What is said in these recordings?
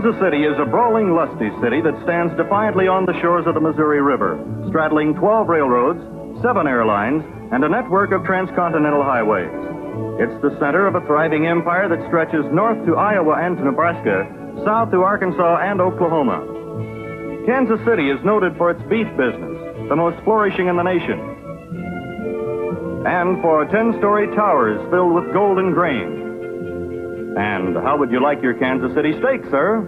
Kansas City is a brawling, lusty city that stands defiantly on the shores of the Missouri River, straddling 12 railroads, seven airlines, and a network of transcontinental highways. It's the center of a thriving empire that stretches north to Iowa and to Nebraska, south to Arkansas and Oklahoma. Kansas City is noted for its beef business, the most flourishing in the nation, and for 10 story towers filled with golden grain. And how would you like your Kansas City steak, sir?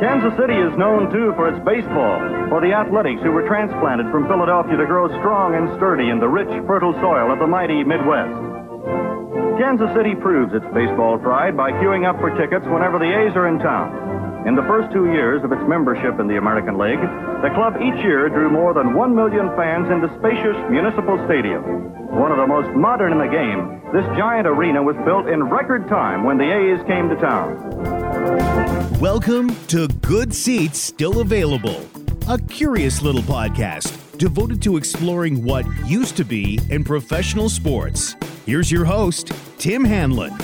Kansas City is known, too, for its baseball, for the athletics who were transplanted from Philadelphia to grow strong and sturdy in the rich, fertile soil of the mighty Midwest. Kansas City proves its baseball pride by queuing up for tickets whenever the A's are in town. In the first two years of its membership in the American League, the club each year drew more than one million fans into spacious municipal stadium. One of the most modern in the game, this giant arena was built in record time when the A's came to town. Welcome to Good Seats Still Available, a curious little podcast devoted to exploring what used to be in professional sports. Here's your host, Tim Hanlon.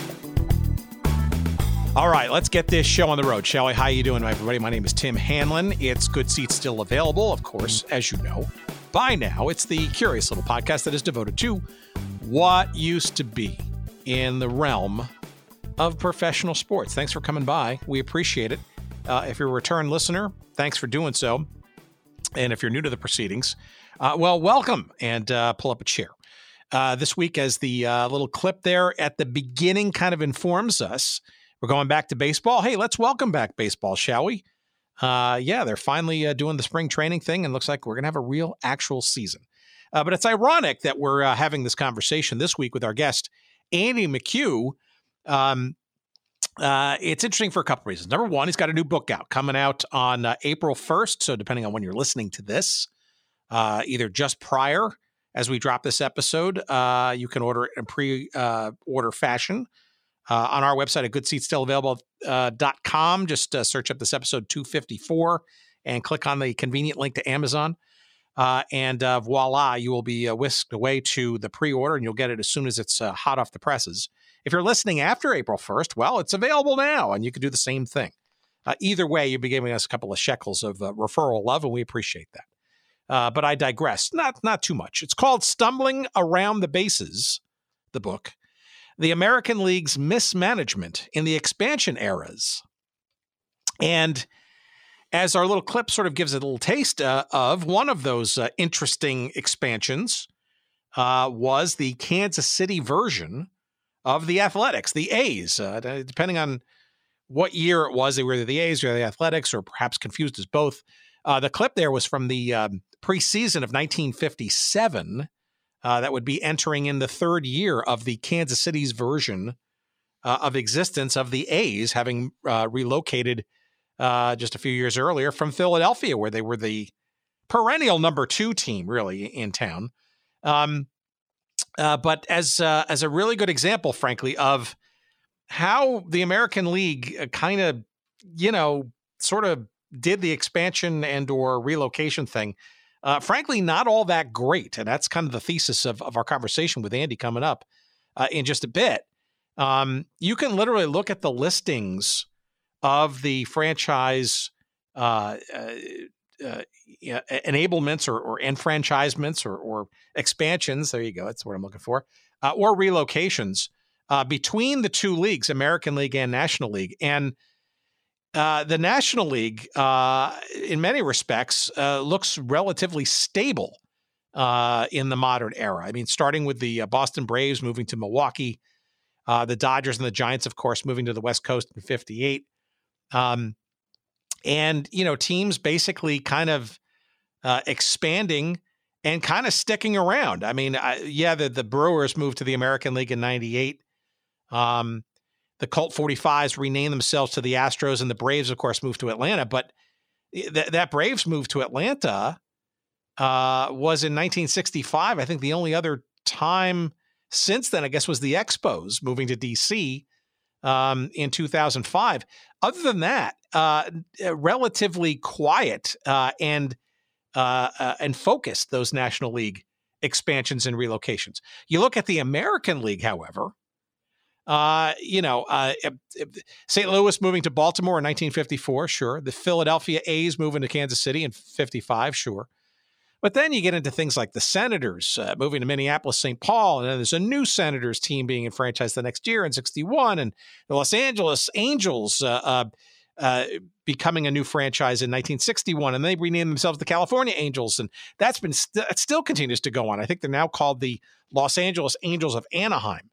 All right, let's get this show on the road, shall we? How you doing, everybody? My name is Tim Hanlon. It's Good Seats still available, of course, as you know. By now, it's the curious little podcast that is devoted to what used to be in the realm of professional sports. Thanks for coming by. We appreciate it. Uh, if you're a return listener, thanks for doing so. And if you're new to the proceedings, uh, well, welcome and uh, pull up a chair. Uh, this week, as the uh, little clip there at the beginning kind of informs us, we're going back to baseball. Hey, let's welcome back baseball, shall we? Uh, yeah, they're finally uh, doing the spring training thing, and looks like we're going to have a real actual season. Uh, but it's ironic that we're uh, having this conversation this week with our guest, Andy McCue. Um, uh, it's interesting for a couple reasons. Number one, he's got a new book out coming out on uh, April 1st. So, depending on when you're listening to this, either just prior as we drop this episode, you can order it in pre order fashion uh, on our website at goodseatsstillavailable.com. Uh, Just uh, search up this episode 254 and click on the convenient link to Amazon. Uh, and uh, voila, you will be uh, whisked away to the pre order and you'll get it as soon as it's hot off the presses. If you're listening after April 1st, well, it's available now and you can do the same thing. either way, you'll be giving us a couple of shekels of referral love, and we appreciate that. but I digress. Not not too much. It's called Stumbling Around the Bases, the book the American League's mismanagement in the expansion eras. And as our little clip sort of gives a little taste uh, of, one of those uh, interesting expansions uh, was the Kansas City version of the Athletics, the A's. Uh, depending on what year it was, they were the A's or the Athletics, or perhaps confused as both. Uh, the clip there was from the um, preseason of 1957 uh, that would be entering in the third year of the Kansas City's version uh, of existence of the A's, having uh, relocated uh, just a few years earlier from Philadelphia, where they were the perennial number two team, really in town. Um, uh, but as uh, as a really good example, frankly, of how the American League kind of, you know, sort of did the expansion and or relocation thing uh, frankly, not all that great. And that's kind of the thesis of, of our conversation with Andy coming up uh, in just a bit. Um, you can literally look at the listings of the franchise uh, uh, uh enablements or, or enfranchisements or, or, expansions. There you go. That's what I'm looking for. Uh, or relocations between the two leagues, American League and National League. And uh, the National League, uh, in many respects, uh, looks relatively stable uh, in the modern era. I mean, starting with the uh, Boston Braves moving to Milwaukee, the Dodgers and the Giants, of course, moving to the West Coast in '58, um, and you know, teams basically kind of expanding and kind of sticking around. I mean, yeah, the the Brewers moved to the American League in '98. Um, the Colt 45s rename themselves to the Astros, and the Braves, of course, moved to Atlanta. But th- that Braves move to Atlanta uh, was in 1965. I think the only other time since then, I guess, was the Expos moving to DC um, in 2005. Other than that, uh, relatively quiet uh, and uh, uh, and focused those National League expansions and relocations. You look at the American League, however, Uh, you know, uh, St. Louis moving to Baltimore in 1954, sure. The Philadelphia A's moving to Kansas City in 55, sure. But then you get into things like the Senators uh, moving to Minneapolis, St. Paul, and then there's a new Senators team being enfranchised the next year in 61, and the Los Angeles Angels uh, uh, uh becoming a new franchise in 1961, and they renamed themselves the California Angels, and that's been st- still continues to go on. I think they're now called the Los Angeles Angels of Anaheim.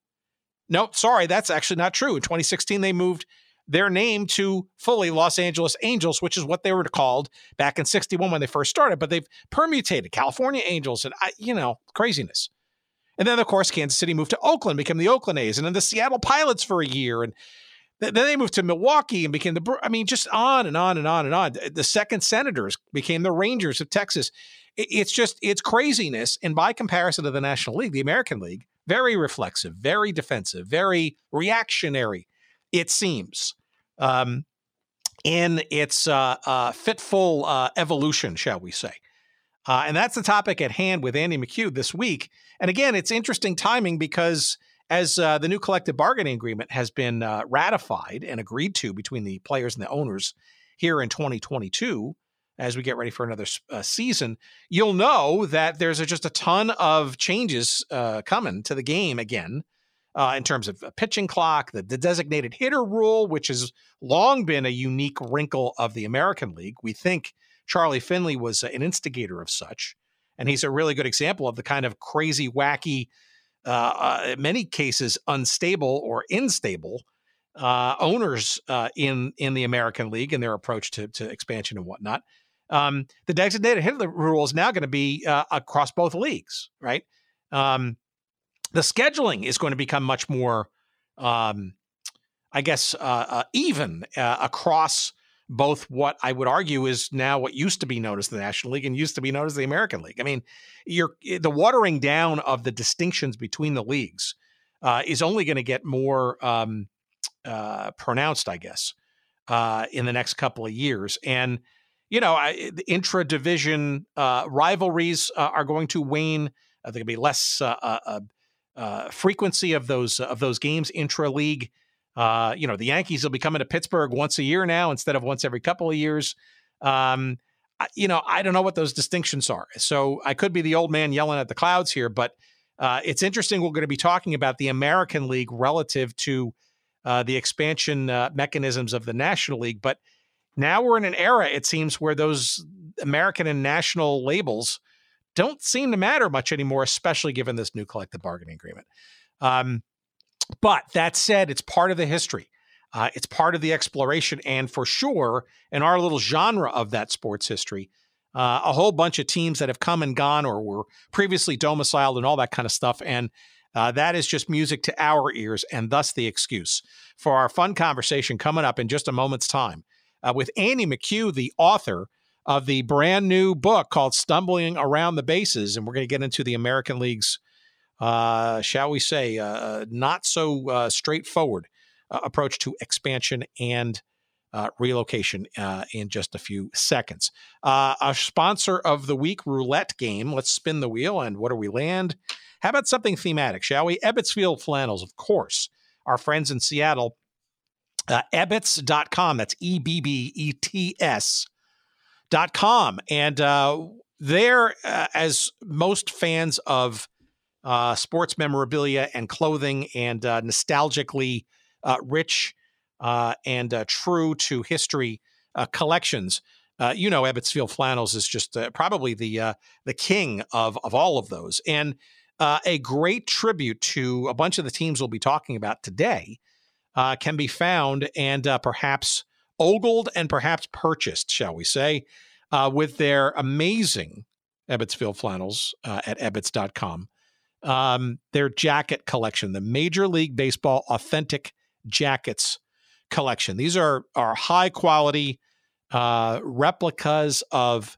Nope, sorry, that's actually not true. In 2016, they moved their name to fully Los Angeles Angels, which is what they were called back in 61 when they first started, but they've permutated California Angels and, you know, craziness. And then, of course, Kansas City moved to Oakland, became the Oakland A's, and then the Seattle Pilots for a year. And then they moved to Milwaukee and became the, I mean, just on and on and on and on. The second Senators became the Rangers of Texas. It's just, it's craziness. And by comparison to the National League, the American League, very reflexive, very defensive, very reactionary it seems, um, in its uh, uh, fitful uh, evolution, shall we say. Uh, and that's the topic at hand with Andy McCue this week. And again, it's interesting timing because as uh, the new collective bargaining agreement has been uh, ratified and agreed to between the players and the owners here in 2022, as we get ready for another uh, season, you'll know that there's a, just a ton of changes uh, coming to the game again uh, in terms of a pitching clock, the, the designated hitter rule, which has long been a unique wrinkle of the American League. We think Charlie Finley was an instigator of such, and he's a really good example of the kind of crazy, wacky, uh, uh, in many cases unstable or unstable uh, owners uh, in in the American League and their approach to, to expansion and whatnot. Um, the designated hitter rule is now going to be uh, across both leagues, right? Um, the scheduling is going to become much more, um, I guess, uh, uh, even uh, across both what I would argue is now what used to be known as the National League and used to be known as the American League. I mean, eh, the watering down of the distinctions between the leagues uh, is only going to get more um, uh, pronounced, I guess, in the next couple of years. And you know, I, the intra division rivalries are going to wane. Uh, there will be less uh, uh, frequency of those of those games intra league. Uh, you know, the Yankees will be coming to Pittsburgh once a year now instead of once every couple of years. Um, I, you know, I don't know what those distinctions are. So I could be the old man yelling at the clouds here, but uh, it's interesting. We're going to be talking about the American League relative to uh, the expansion uh, mechanisms of the National League. But now we're in an era, it seems, where those American and national labels don't seem to matter much anymore, especially given this new collective bargaining agreement. Um, but that said, it's part of the history. Uh, it's part of the exploration, and for sure, in our little genre of that sports history, uh, a whole bunch of teams that have come and gone or were previously domiciled and all that kind of stuff. And uh, that is just music to our ears, and thus the excuse for our fun conversation coming up in just a moment's time uh, with Andy McCue, the author of the brand new book called Stumbling Around the Bases. And we're going to get into the American League's, uh, shall we say, uh, uh not so uh, straightforward uh, approach to expansion and relocation in just a few seconds. our sponsor of the week, Roulette Game. Let's spin the wheel. And what do we land? How about something thematic, shall we? Ebbets Field Flannels, of course. Our friends in Seattle. Uh, Ebbets.com. That's E B B E T S dot com. And uh, there, uh, as most fans of uh, sports memorabilia and clothing and uh, nostalgically uh, rich uh, and true to history collections, you know, Ebbets Field Flannels is just probably the the king of of all of those, and a great tribute to a bunch of the teams we'll be talking about today can be found and perhaps ogled and perhaps purchased, shall we say, uh, with their amazing Ebbets Field flannels uh, at ebbets.com. Um, their jacket collection, the Major League Baseball Authentic Jackets collection. These are, are high quality uh, replicas of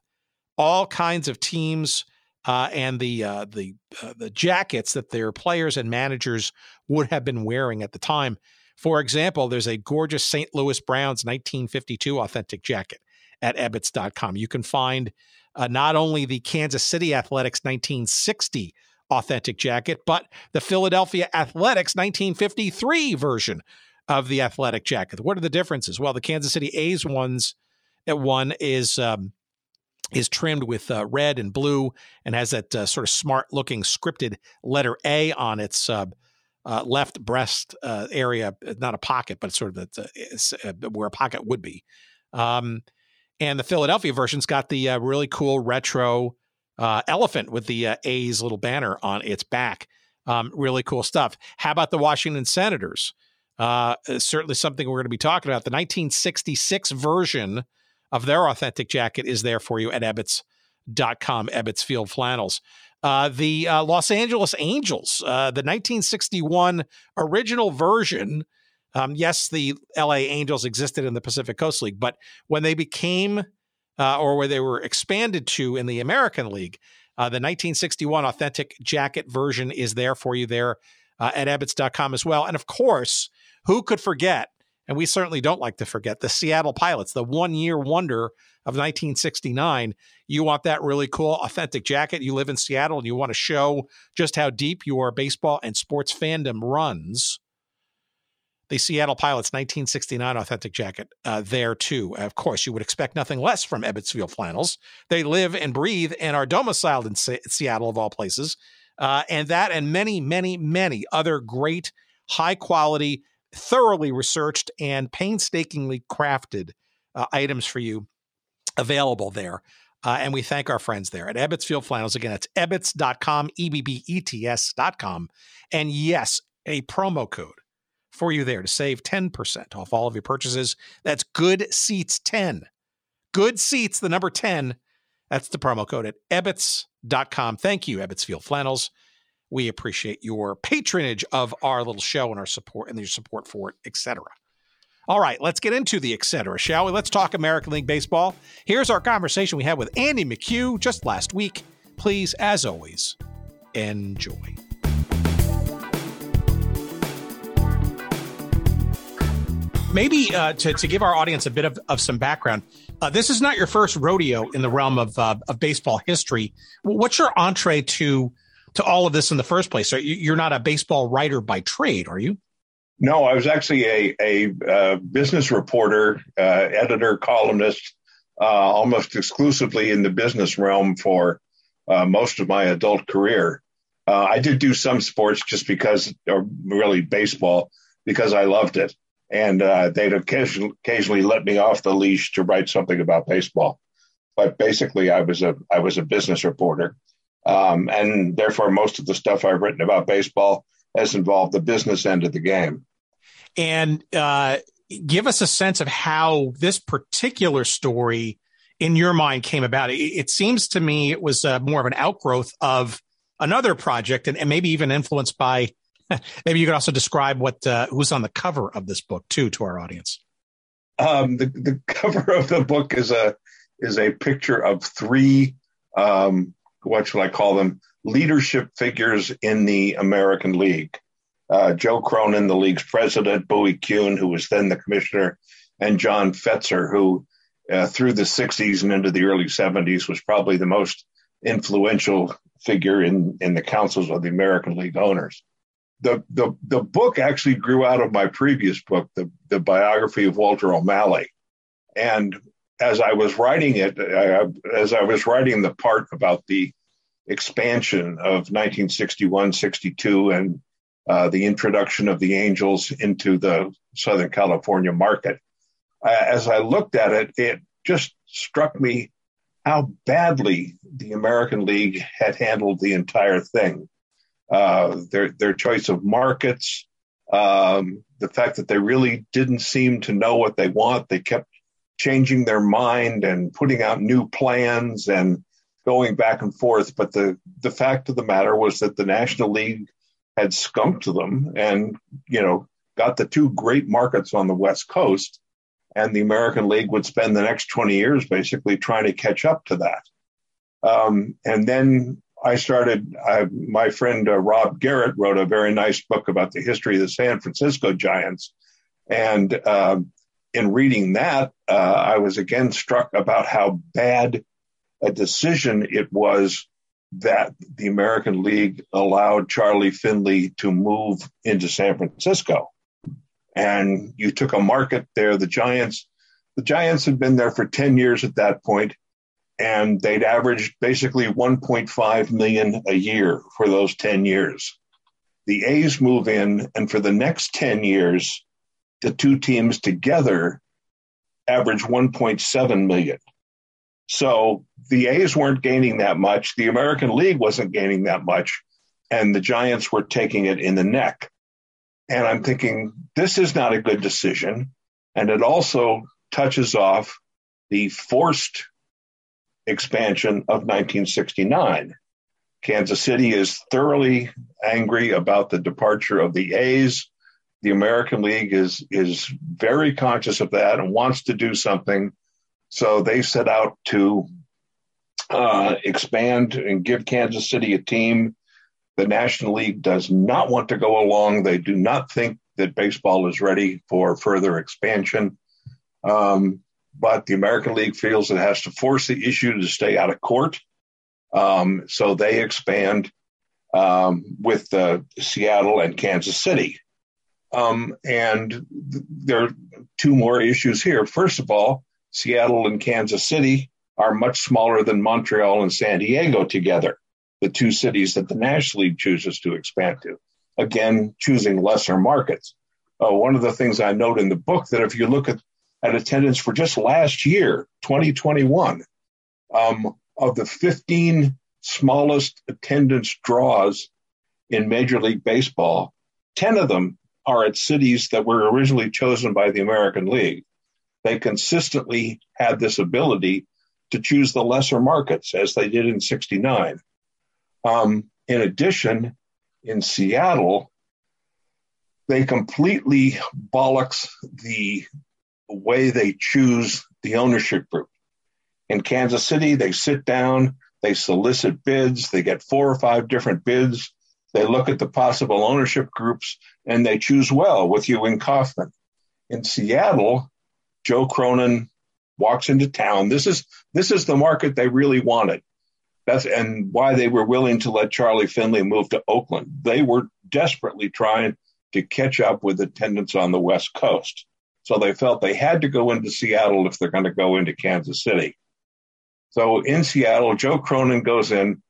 all kinds of teams uh, and the uh, the uh, the jackets that their players and managers would have been wearing at the time. For example, there's a gorgeous St. Louis Browns 1952 authentic jacket at Ebbets.com. You can find uh, not only the Kansas City Athletics 1960 authentic jacket, but the Philadelphia Athletics 1953 version of the athletic jacket. What are the differences? Well, the Kansas City A's ones at one is um, is trimmed with uh, red and blue and has that uh, sort of smart looking scripted letter A on its uh, uh left breast uh, area, not a pocket, but sort of the, uh, where a pocket would be. Um, and the Philadelphia version's got the really cool retro elephant with the A's little banner on its back. Um, really cool stuff. How about the Washington Senators? certainly something we're going to be talking about. The 1966 version of their authentic jacket is there for you at Ebbets.com, Ebbets Field Flannels. Uh, the uh, Los Angeles Angels, uh, the 1961 original version. Um, yes, the LA Angels existed in the Pacific Coast League, but when they became uh, or where they were expanded to in the American League, uh, the 1961 authentic jacket version is there for you there at Ebbets.com as well. And of course, who could forget and we certainly don't like to forget the Seattle Pilots, the one year wonder of 1969. You want that really cool, authentic jacket. You live in Seattle and you want to show just how deep your baseball and sports fandom runs. The Seattle Pilots 1969 authentic jacket uh, there too. Of course, you would expect nothing less from Ebbets Field Flannels. They live and breathe and are domiciled in Se- Seattle, of all places. Uh, and that and many, many, many other great, high quality thoroughly researched and painstakingly crafted uh, items for you available there. Uh, and we thank our friends there at Ebbets Field Flannels. Again, it's ebbets.com, E B B E T S.com. And yes, a promo code for you there to save 10% off all of your purchases. That's Good Seats 10. Good Seats, the number 10. That's the promo code at ebbets.com. Thank you, Ebbets Field Flannels. We appreciate your patronage of our little show and our support and your support for it, etc. All right, let's get into the etc. Shall we? Let's talk American League Baseball. Here's our conversation we had with Andy McCue just last week. Please, as always, enjoy. Maybe uh, to, to give our audience a bit of, of some background, uh, this is not your first rodeo in the realm of, uh, of baseball history. What's your entree to to all of this in the first place? You're not a baseball writer by trade, are you? No, I was actually a, a uh, business reporter, uh, editor, columnist, uh, almost exclusively in the business realm for uh, most of my adult career. Uh, I did do some sports just because, or really baseball, because I loved it. And uh, they'd occasionally, occasionally let me off the leash to write something about baseball. But basically, I was a I was a business reporter. Um, and therefore, most of the stuff I've written about baseball has involved the business end of the game. And uh, give us a sense of how this particular story, in your mind, came about. It, it seems to me it was uh, more of an outgrowth of another project, and, and maybe even influenced by. maybe you could also describe what uh, who's on the cover of this book too to our audience. Um, the the cover of the book is a is a picture of three um, what shall I call them, leadership figures in the American League. Uh, Joe Cronin, the league's president, Bowie Kuhn, who was then the commissioner, and John Fetzer, who uh, through the 60s and into the early 70s was probably the most influential figure in, in the councils of the American League owners. The, the, the book actually grew out of my previous book, the, the biography of Walter O'Malley. And as I was writing it, I, as I was writing the part about the expansion of 1961 62 and uh, the introduction of the Angels into the Southern California market, as I looked at it, it just struck me how badly the American League had handled the entire thing. Uh, their their choice of markets, um, the fact that they really didn't seem to know what they want. They kept changing their mind and putting out new plans and going back and forth. But the, the fact of the matter was that the National League had skunked them and, you know, got the two great markets on the West Coast. And the American League would spend the next 20 years basically trying to catch up to that. Um, and then I started, I, my friend uh, Rob Garratt wrote a very nice book about the history of the San Francisco Giants. And um, in reading that, uh, I was again struck about how bad a decision it was that the American League allowed Charlie Finley to move into San Francisco. And you took a market there. The Giants, the Giants had been there for 10 years at that point, and they'd averaged basically 1.5 million a year for those 10 years. The A's move in, and for the next 10 years, the two teams together average 1.7 million. So the A's weren't gaining that much. The American League wasn't gaining that much. And the Giants were taking it in the neck. And I'm thinking, this is not a good decision. And it also touches off the forced expansion of 1969. Kansas City is thoroughly angry about the departure of the A's. The American League is is very conscious of that and wants to do something. So they set out to uh, expand and give Kansas City a team. The National League does not want to go along. They do not think that baseball is ready for further expansion. Um, but the American League feels it has to force the issue to stay out of court. Um, so they expand um, with uh, Seattle and Kansas City. Um, and th- there are two more issues here. First of all, Seattle and Kansas City are much smaller than Montreal and San Diego together, the two cities that the National League chooses to expand to. Again, choosing lesser markets. Uh, one of the things I note in the book that if you look at, at attendance for just last year, 2021, um, of the 15 smallest attendance draws in Major League Baseball, 10 of them are at cities that were originally chosen by the American League. They consistently had this ability to choose the lesser markets as they did in 69. Um, in addition, in Seattle, they completely bollocks the way they choose the ownership group. In Kansas City, they sit down, they solicit bids, they get four or five different bids they look at the possible ownership groups and they choose well with Ewing Kauffman. In Seattle, Joe Cronin walks into town. This is this is the market they really wanted. That's and why they were willing to let Charlie Finley move to Oakland. They were desperately trying to catch up with attendance on the West Coast. So they felt they had to go into Seattle if they're going to go into Kansas City. So in Seattle, Joe Cronin goes in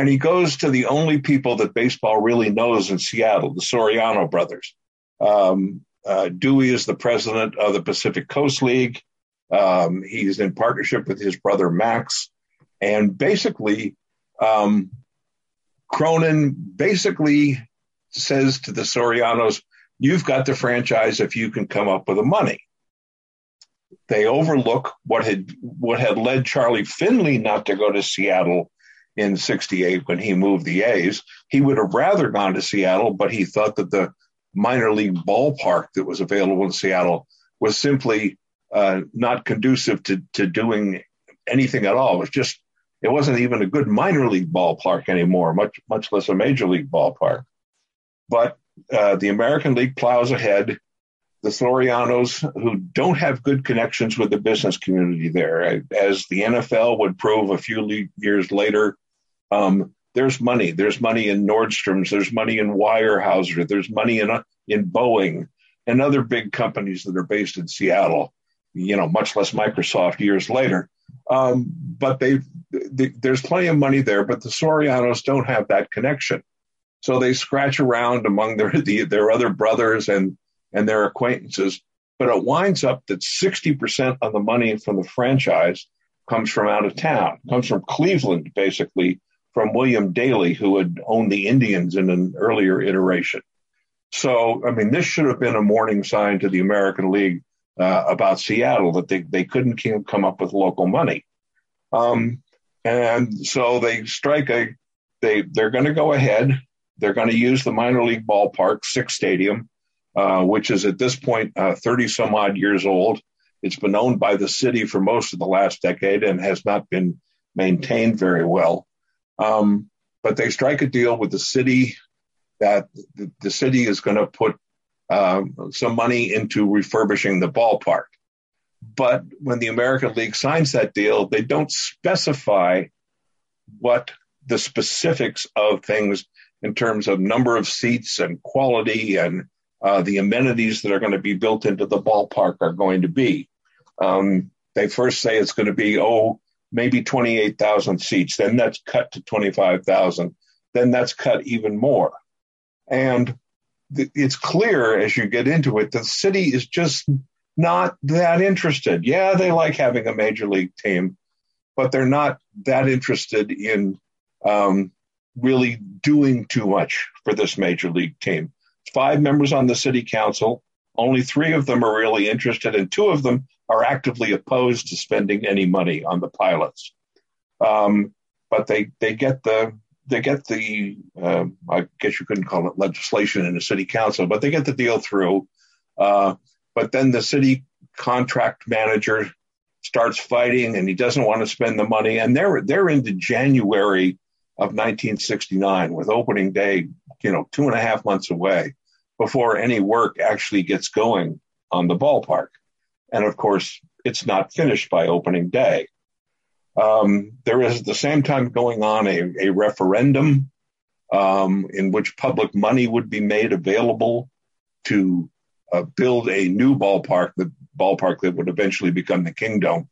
and he goes to the only people that baseball really knows in Seattle, the Soriano brothers. Um, uh, Dewey is the president of the Pacific Coast League. Um, he's in partnership with his brother Max. And basically, um, Cronin basically says to the Sorianos, You've got the franchise if you can come up with the money. They overlook what had what had led Charlie Finley not to go to Seattle in 68 when he moved the A's. He would have rather gone to Seattle, but he thought that the minor league ballpark that was available in Seattle was simply uh, not conducive to, to doing anything at all. It was just, it wasn't even a good minor league ballpark anymore, much, much less a major league ballpark. But uh, the American League plows ahead. The Sorianos, who don't have good connections with the business community there, as the NFL would prove a few years later, um, there's money. There's money in Nordstrom's. There's money in Weyerhaeuser. There's money in in Boeing and other big companies that are based in Seattle. You know, much less Microsoft years later. Um, but they, there's plenty of money there. But the Sorianos don't have that connection, so they scratch around among their the, their other brothers and and their acquaintances. But it winds up that 60% of the money from the franchise comes from out of town, comes from Cleveland, basically, from William Daley, who had owned the Indians in an earlier iteration. So, I mean, this should have been a warning sign to the American League uh, about Seattle that they, they couldn't come up with local money. Um, and so they strike a, they, they're going to go ahead. They're going to use the minor league ballpark, Sick's Stadium, uh, which is at this point uh, 30 some odd years old. It's been owned by the city for most of the last decade and has not been maintained very well. Um, but they strike a deal with the city that the, the city is going to put um, some money into refurbishing the ballpark. But when the American League signs that deal, they don't specify what the specifics of things in terms of number of seats and quality and uh, the amenities that are going to be built into the ballpark are going to be. Um, they first say it's going to be, oh, maybe 28,000 seats. Then that's cut to 25,000. Then that's cut even more. And th- it's clear as you get into it, the city is just not that interested. Yeah, they like having a major league team, but they're not that interested in um, really doing too much for this major league team. Five members on the city council, only three of them are really interested, and two of them are actively opposed to spending any money on the pilots. Um, but they they get the they get the uh, I guess you couldn't call it legislation in the city council, but they get the deal through. Uh, but then the city contract manager starts fighting, and he doesn't want to spend the money. And they're they're into January of 1969 with opening day, you know, two and a half months away before any work actually gets going on the ballpark. And of course, it's not finished by opening day. Um, there is at the same time going on a, a referendum um, in which public money would be made available to uh, build a new ballpark, the ballpark that would eventually become the Kingdome.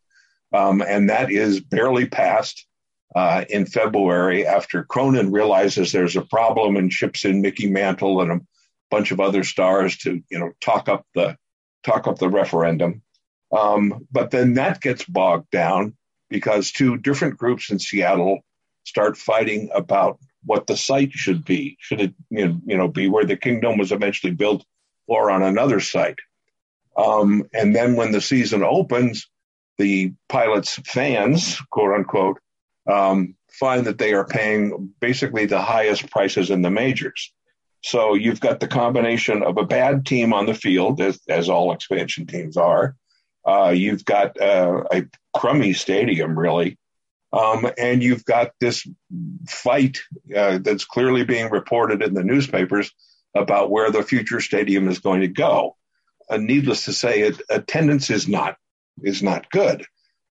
Um, and that is barely passed uh, in February after Cronin realizes there's a problem and ships in Mickey Mantle and a bunch of other stars to, you know, talk up the talk up the referendum. Um, but then that gets bogged down because two different groups in Seattle start fighting about what the site should be. Should it, you know, be where the Kingdome was eventually built or on another site? Um, and then when the season opens, the pilots' fans, quote unquote, um, find that they are paying basically the highest prices in the majors. So you've got the combination of a bad team on the field, as, as all expansion teams are. Uh, you've got uh, a crummy stadium, really. Um, and you've got this fight uh, that's clearly being reported in the newspapers about where the future stadium is going to go. Uh, needless to say, it, attendance is not is not good.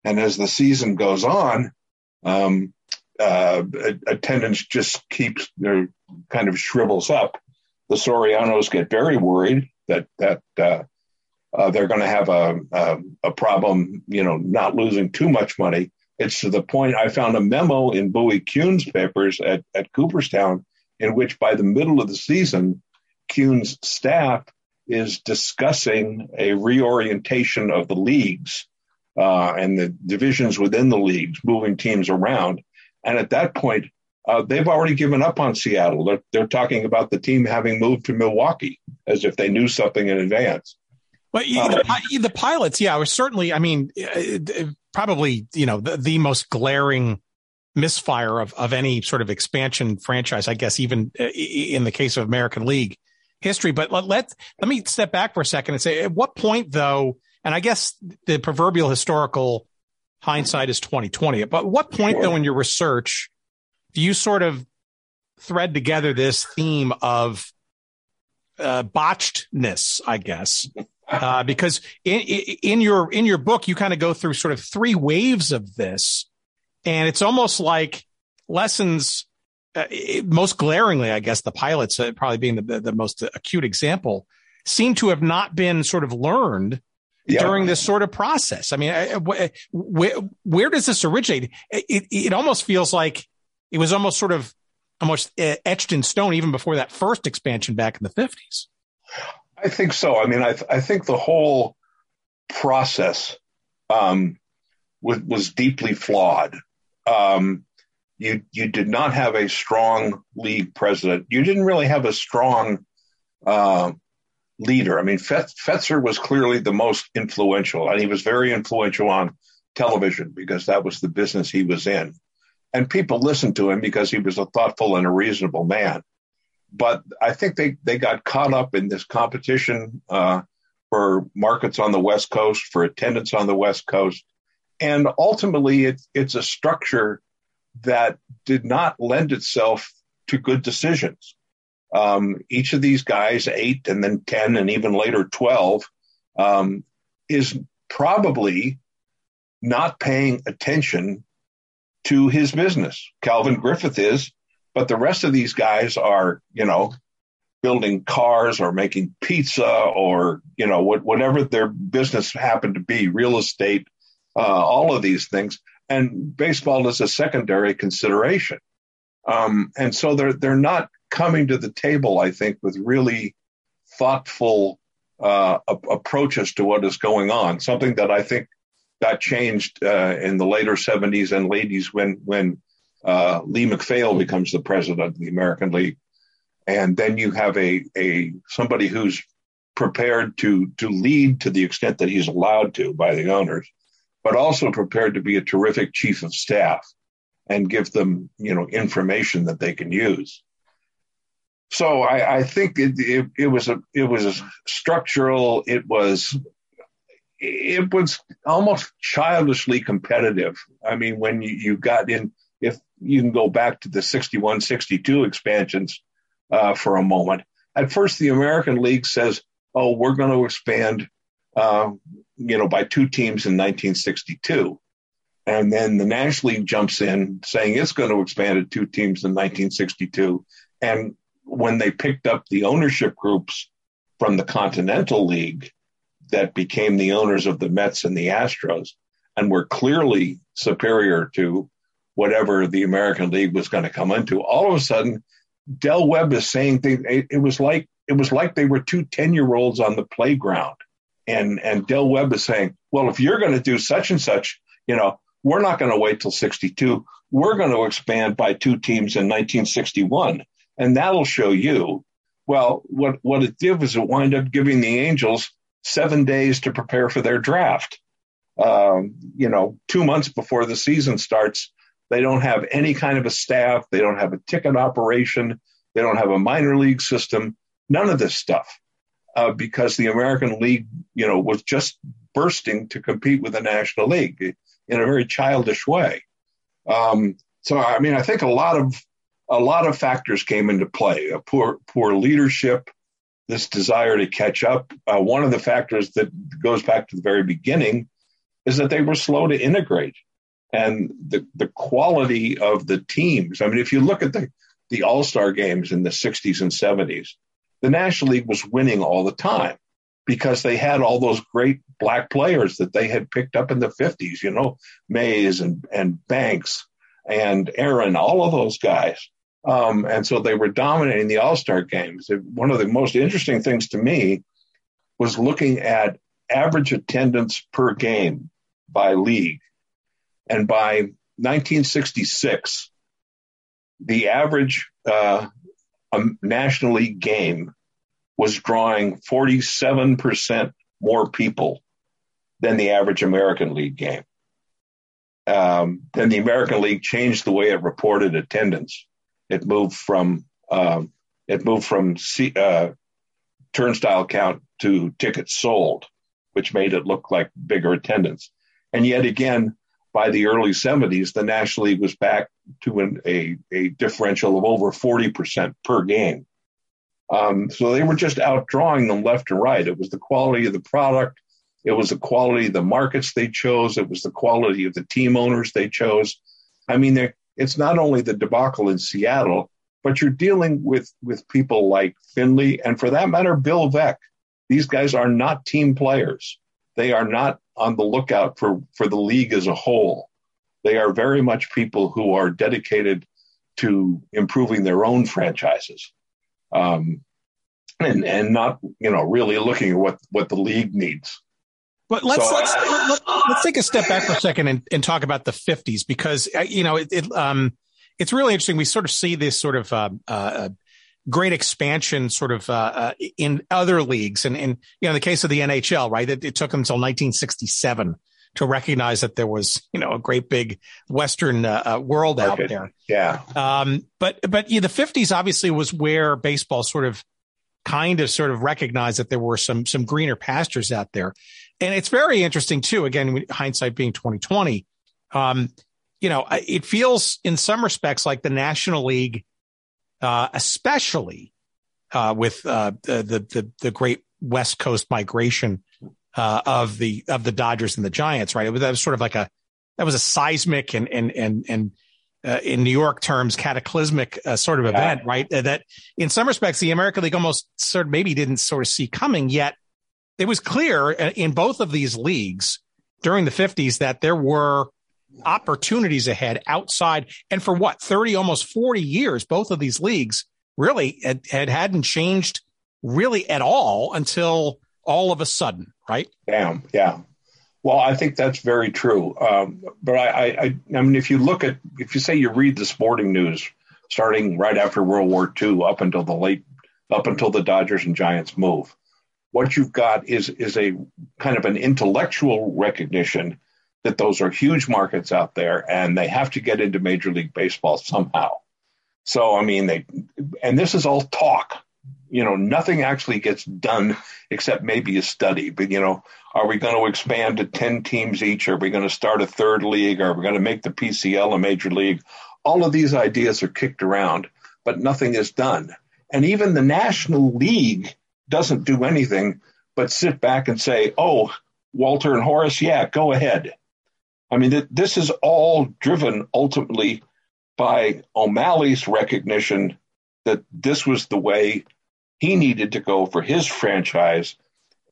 And as the season goes on, um, uh, attendance just keeps their kind of shrivels up. The Sorianos get very worried that that uh, uh, they're going to have a, a, a problem, you know, not losing too much money. It's to the point I found a memo in Bowie Kuhn's papers at, at Cooperstown in which by the middle of the season, Kuhn's staff is discussing a reorientation of the leagues uh, and the divisions within the leagues, moving teams around. And at that point, uh, they've already given up on Seattle. They're, they're talking about the team having moved to Milwaukee as if they knew something in advance. Well, uh, the, the, pilots, yeah, was certainly. I mean, uh, probably you know the, the most glaring misfire of of any sort of expansion franchise. I guess even uh, in the case of American League history. But let let let me step back for a second and say, at what point though? And I guess the proverbial historical hindsight is 2020. But what point though in your research you sort of thread together this theme of uh, botchedness, I guess? Uh, because in, in your in your book, you kind of go through sort of three waves of this, and it's almost like lessons. Uh, most glaringly, I guess the pilots uh, probably being the, the most acute example seem to have not been sort of learned yeah. during this sort of process. I mean, where, where does this originate? It, it almost feels like it was almost sort of almost etched in stone even before that first expansion back in the 50s. I think so. I mean, I, I think the whole process um, was, was, deeply flawed. Um, you you did not have a strong league president. You didn't really have a strong uh, leader. I mean, Fetzer was clearly the most influential, and he was very influential on television because that was the business he was in. And people listened to him because he was a thoughtful and a reasonable man. But I think they, they got caught up in this competition uh, for markets on the West Coast, for attendance on the West Coast. And ultimately, it, it's a structure that did not lend itself to good decisions. Um, each of these guys, eight and then 10 and even later 12, um, is probably not paying attention to his business. Calvin Griffith is, but the rest of these guys are, you know, building cars or making pizza or, you know, what, whatever their business happened to be, real estate, uh, all of these things. And baseball is a secondary consideration. Um, and so they're, they're not coming to the table, I think, with really thoughtful uh, approaches to what is going on. Something that I think got changed uh, in the later 70s and 80s when when uh, Lee MacPhail becomes the president of the American League, and then you have a a somebody who's prepared to to lead to the extent that he's allowed to by the owners, but also prepared to be a terrific chief of staff and give them you know information that they can use. So I, I think it, it, it was a it was a structural. It was it was almost childishly competitive. I mean, when you, you got in, if you can go back to the 61 62 expansions uh, for a moment, at first the American League says, oh, we're going to expand, uh, you know, by two teams in 1962. And then the National League jumps in saying it's going to expand to two teams in 1962. And when they picked up the ownership groups from the Continental League, that became the owners of the Mets and the Astros and were clearly superior to whatever the American League was going to come into. All of a sudden, Del Webb is saying things. It was like it was like they were two 10 year olds on the playground. And and Del Webb is saying, well, if you're going to do such and such, you know, we're not going to wait till 62. We're going to expand by two teams in 1961. And that'll show you. Well, what, what it did was it wind up giving the Angels seven days to prepare for their draft. Um, you know, two months before the season starts, they don't have any kind of a staff. They don't have a ticket operation. They don't have a minor league system. None of this stuff, uh, because the American League, you know, was just bursting to compete with the National League in a very childish way. Um, so, I mean, I think a lot of a lot of factors came into play: a poor poor leadership, this desire to catch up. Uh, one of the factors that goes back to the very beginning is that they were slow to integrate and the, the quality of the teams. I mean, if you look at the, the All Star games in the 60s and 70s, the National League was winning all the time because they had all those great black players that they had picked up in the 50s, you know, Mays and, and Banks and Aaron, all of those guys. Um, and so they were dominating the All Star games. One of the most interesting things to me was looking at average attendance per game by league. And by 1966, the average uh, National League game was drawing 47% more people than the average American League game. Um, then the American League changed the way it reported attendance. It moved from um, it moved from C, uh, turnstile count to tickets sold, which made it look like bigger attendance. And yet again, by the early 70s, the National League was back to an, a, a differential of over 40% per game. Um, so they were just outdrawing them left and right. It was the quality of the product. It was the quality of the markets they chose. It was the quality of the team owners they chose. I mean, it's not only the debacle in Seattle, but you're dealing with, with people like Finley and for that matter, Bill Veeck. These guys are not team players. They are not on the lookout for, for the league as a whole. They are very much people who are dedicated to improving their own franchises. Um, and, and not, you know, really looking at what, what the league needs. But let's so, let's let, us take a step back for a second and, and talk about the 50s because uh, you know it, it um it's really interesting. We sort of see this sort of uh, uh, great expansion sort of uh, uh in other leagues, and, and you know in the case of the NHL, right? It, it took them until 1967 to recognize that there was you know a great big Western uh, world out there. Yeah. Um, but but yeah, the 50s obviously was where baseball sort of kind of sort of recognized that there were some some greener pastures out there. And it's very interesting too. Again, hindsight being 2020, um, you know, it feels in some respects like the National League, uh, especially uh, with uh, the, the the great West Coast migration uh, of the of the Dodgers and the Giants, right? It was, that was sort of like a that was a seismic and and and and uh, in New York terms, cataclysmic uh, sort of event, right? Uh, that in some respects, the American League almost sort of maybe didn't sort of see coming. Yet it was clear uh, in both of these leagues during the 50s that there were opportunities ahead outside. And for what, 30, almost 40 years, both of these leagues really had, had hadn't changed really at all until all of a sudden, right? Damn. Yeah. Well, I think that's very true. Um, but I, I, I mean, if you look at, if you say you read the sporting news starting right after World War II up until the late, up until the Dodgers and Giants move, what you've got is is a kind of an intellectual recognition that those are huge markets out there and they have to get into Major League Baseball somehow. So, I mean, they, and this is all talk. You know, nothing actually gets done except maybe a study. But, you know, are we going to expand to 10 teams each? Are we going to start a third league? Are we going to make the PCL a major league? All of these ideas are kicked around, but nothing is done. And even the National League doesn't do anything but sit back and say, oh, Walter and Horace, yeah, go ahead. I mean, this is all driven ultimately by O'Malley's recognition that this was the way he needed to go for his franchise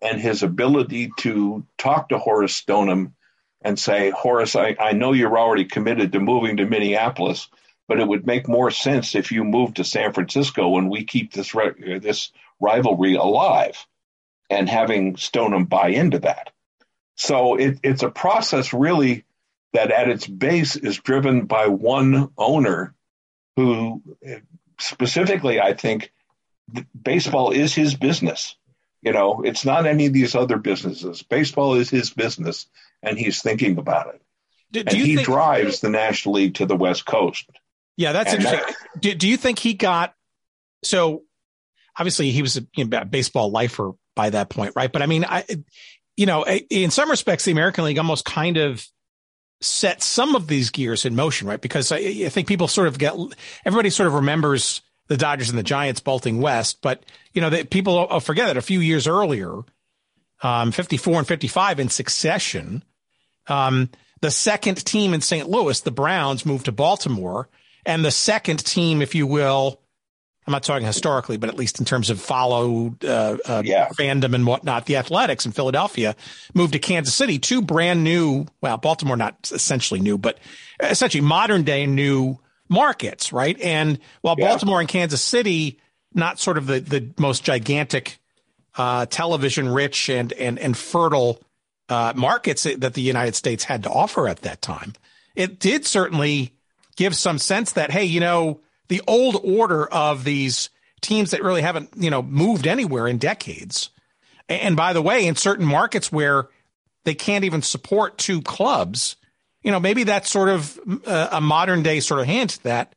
and his ability to talk to Horace Stoneham and say, Horace, I, I know you're already committed to moving to Minneapolis, but it would make more sense if you move to San Francisco and we keep this this rivalry alive and having Stoneham buy into that. So it, it's a process really that at its base is driven by one owner who specifically, I think, baseball is his business. You know, it's not any of these other businesses. Baseball is his business, and he's thinking about it. Do, and he think, drives the National League to the West Coast. Yeah, that's and interesting. That, do, do, you think he got so? Obviously, he was a you know, baseball lifer by that point, right? But I mean, I, you know, in some respects, the American League almost kind of set some of these gears in motion, right? Because I, I, think people sort of get everybody sort of remembers the Dodgers and the Giants bolting west, but you know, that people forget that a few years earlier, um, 54 and 55 in succession, um, the second team in St. Louis, the Browns, moved to Baltimore, and the second team, if you will, I'm not talking historically, but at least in terms of followed uh, uh, yeah. fandom and whatnot, the Athletics in Philadelphia moved to Kansas City, two brand new, well, Baltimore not essentially new, but essentially modern day new markets, right? And while yeah. Baltimore and Kansas City, not sort of the, the most gigantic uh, television rich and, and, and fertile uh, markets that the United States had to offer at that time, it did certainly give some sense that, hey, you know, the old order of these teams that really haven't, you know, moved anywhere in decades. And by the way, in certain markets where they can't even support two clubs, you know, maybe that's sort of a, uh, modern day sort of hint that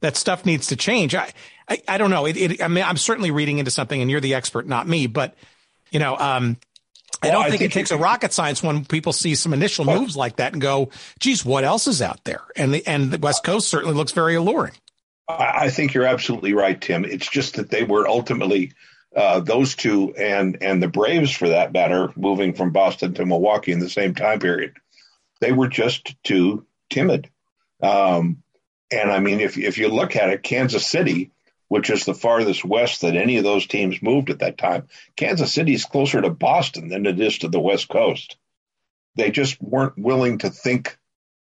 that stuff needs to change. I, I, I don't know. It, it, I mean, I'm certainly reading into something, and you're the expert, not me. But you know, um, I don't think, think, it takes a rocket science when people see some initial well, moves like that and go, "Geez, what else is out there?" And the and the West Coast certainly looks very alluring. I think you're absolutely right, Tim. It's just that they were ultimately uh, those two and and the Braves, for that matter, moving from Boston to Milwaukee in the same time period. They were just too timid. Um, and I mean, if if you look at it, Kansas City, which is the farthest west that any of those teams moved at that time, Kansas City is closer to Boston than it is to the West Coast. They just weren't willing to think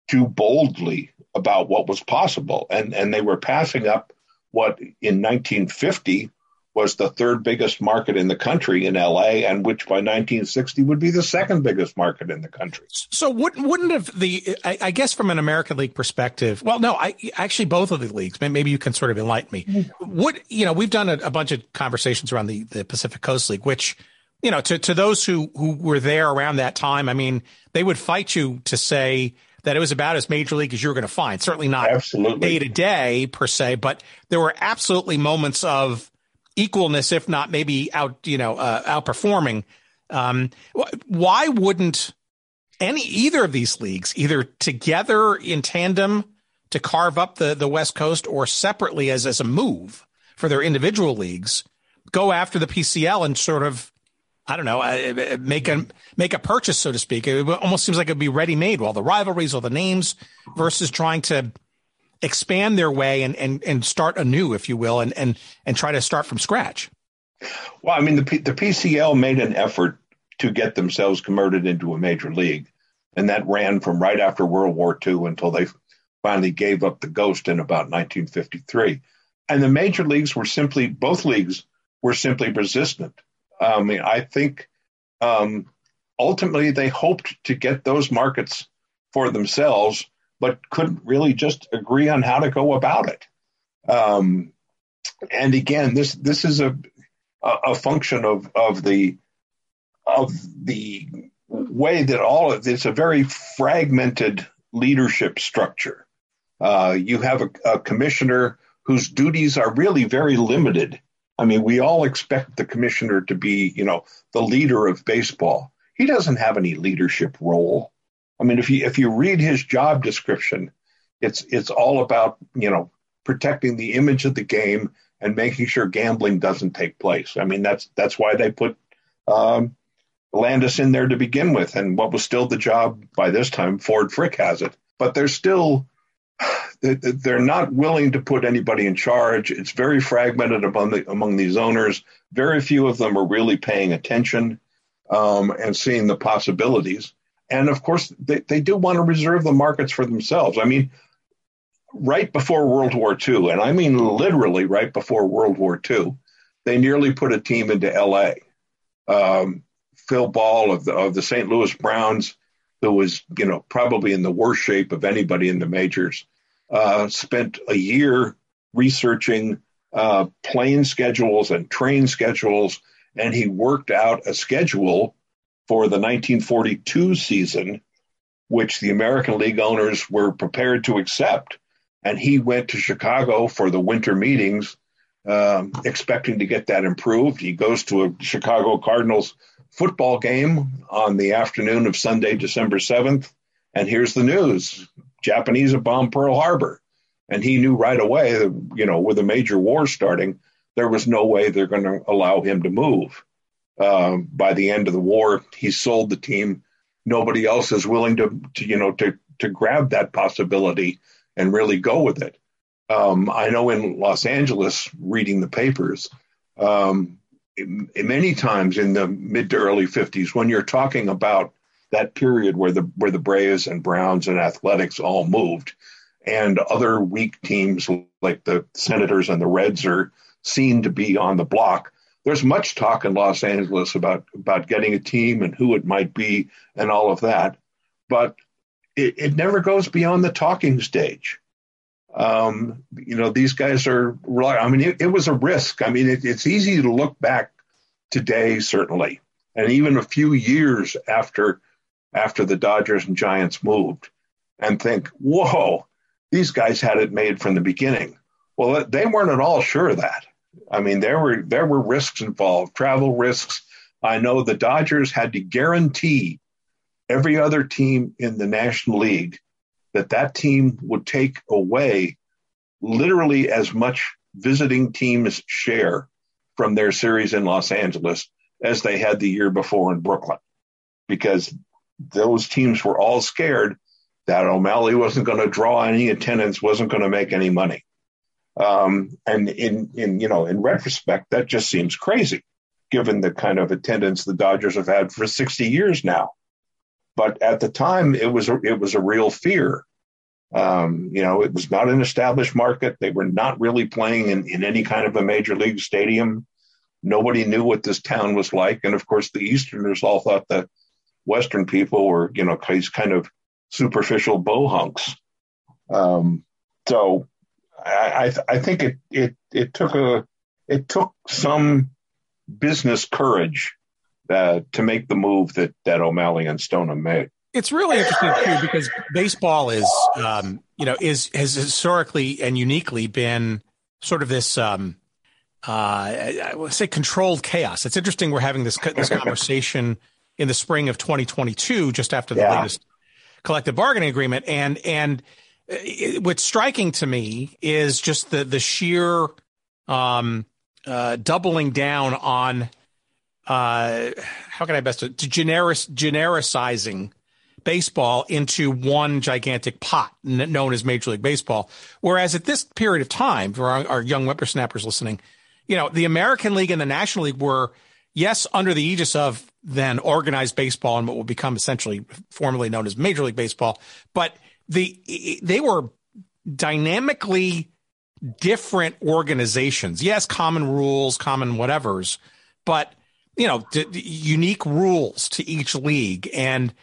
too boldly about what was possible. And, and they were passing up what in 1950 was the third biggest market in the country in LA, and which by 1960 would be the second biggest market in the country. So wouldn't wouldn't have the I, I guess from an American League perspective? Well, no, I actually both of the leagues. Maybe you can sort of enlighten me. Would you know we've done a, a bunch of conversations around the the Pacific Coast League, which you know to to those who who were there around that time, I mean, they would fight you to say that it was about as major league as you were going to find. Certainly not absolutely. day to day per se, but there were absolutely moments of equalness, if not maybe out, you know, uh, outperforming. Um, why wouldn't any either of these leagues, either together in tandem to carve up the the West Coast, or separately as as a move for their individual leagues, go after the PCL and sort of I don't know, uh, make a make a purchase, so to speak. It almost seems like it'd be ready made. Well, the rivalries or the names versus trying to expand their way and and and start anew, if you will, and and and try to start from scratch. Well, I mean, the P- the PCL made an effort to get themselves converted into a major league, and that ran from right after World War II until they finally gave up the ghost in about 1953. And the major leagues were simply both leagues were simply resistant. I mean, I think um, ultimately they hoped to get those markets for themselves, but couldn't really just agree on how to go about it. Um, and again, this this is a a function of of the of the way that all of it's a very fragmented leadership structure. Uh, you have a, a commissioner whose duties are really very limited I mean, we all expect the commissioner to be, you know, the leader of baseball. He doesn't have any leadership role. I mean, if you if you read his job description, it's it's all about, you know, protecting the image of the game and making sure gambling doesn't take place. I mean, that's that's why they put um, Landis in there to begin with, and what was still the job by this time, Ford Frick has it. But there's still they're not willing to put anybody in charge. It's very fragmented among the, among these owners. Very few of them are really paying attention um, and seeing the possibilities. And of course, they, they do want to reserve the markets for themselves. I mean, right before World War II, and I mean literally right before World War II, they nearly put a team into LA. Um, Phil Ball of the, of the St. Louis Browns, who was, you know, probably in the worst shape of anybody in the majors, uh, spent a year researching uh, plane schedules and train schedules, and he worked out a schedule for the 1942 season, which the American League owners were prepared to accept. And he went to Chicago for the winter meetings, um, expecting to get that improved. He goes to a Chicago Cardinals football game on the afternoon of Sunday, December 7th. And here's the news Japanese have bombed Pearl Harbor. And he knew right away you know, with a major war starting, there was no way they're going to allow him to move. Um, by the end of the war, he sold the team. Nobody else is willing to, to you know, to, to grab that possibility and really go with it. Um, I know in Los Angeles, reading the papers, um, many times in the mid to early 50s, when you're talking about that period where the where the Braves and Browns and Athletics all moved, and other weak teams like the Senators and the Reds are seen to be on the block. There's much talk in Los Angeles about about getting a team and who it might be and all of that, but it, it never goes beyond the talking stage. Um, you know, these guys are. I mean, it, it was a risk. I mean, it, it's easy to look back today, certainly, and even a few years after after the Dodgers and Giants moved and think, whoa, these guys had it made from the beginning. Well, they weren't at all sure of that. I mean, there were there were risks involved, travel risks. I know the Dodgers had to guarantee every other team in the National League that that team would take away literally as much visiting teams share from their series in Los Angeles as they had the year before in Brooklyn because those teams were all scared that O'Malley wasn't going to draw any attendance, wasn't going to make any money. Um, and in, in, you know, in retrospect, that just seems crazy given the kind of attendance the Dodgers have had for 60 years now. But at the time, it was a, it was a real fear. Um, you know, it was not an established market. They were not really playing in, in any kind of a major league stadium. Nobody knew what this town was like. And of course, the Easterners all thought that Western people were, you know, these kind of superficial bohunks. Um, so I, I, I think it, it, it took a, it took some business courage uh, to make the move that, that O'Malley and Stoneham made. It's really interesting too because baseball is, um, you know, is has historically and uniquely been sort of this, um, uh, I would say, controlled chaos. It's interesting we're having this this conversation in the spring of 2022, just after the yeah. latest collective bargaining agreement. And and it, what's striking to me is just the the sheer um, uh, doubling down on uh, how can I best to generis, genericizing baseball into one gigantic pot known as Major League Baseball. Whereas at this period of time, for our, our young whippersnappers listening, you know, the American League and the National League were, yes, under the aegis of then organized baseball and what will become essentially formerly known as Major League Baseball, but the they were dynamically different organizations. Yes, common rules, common whatevers, but you know, d- unique rules to each league and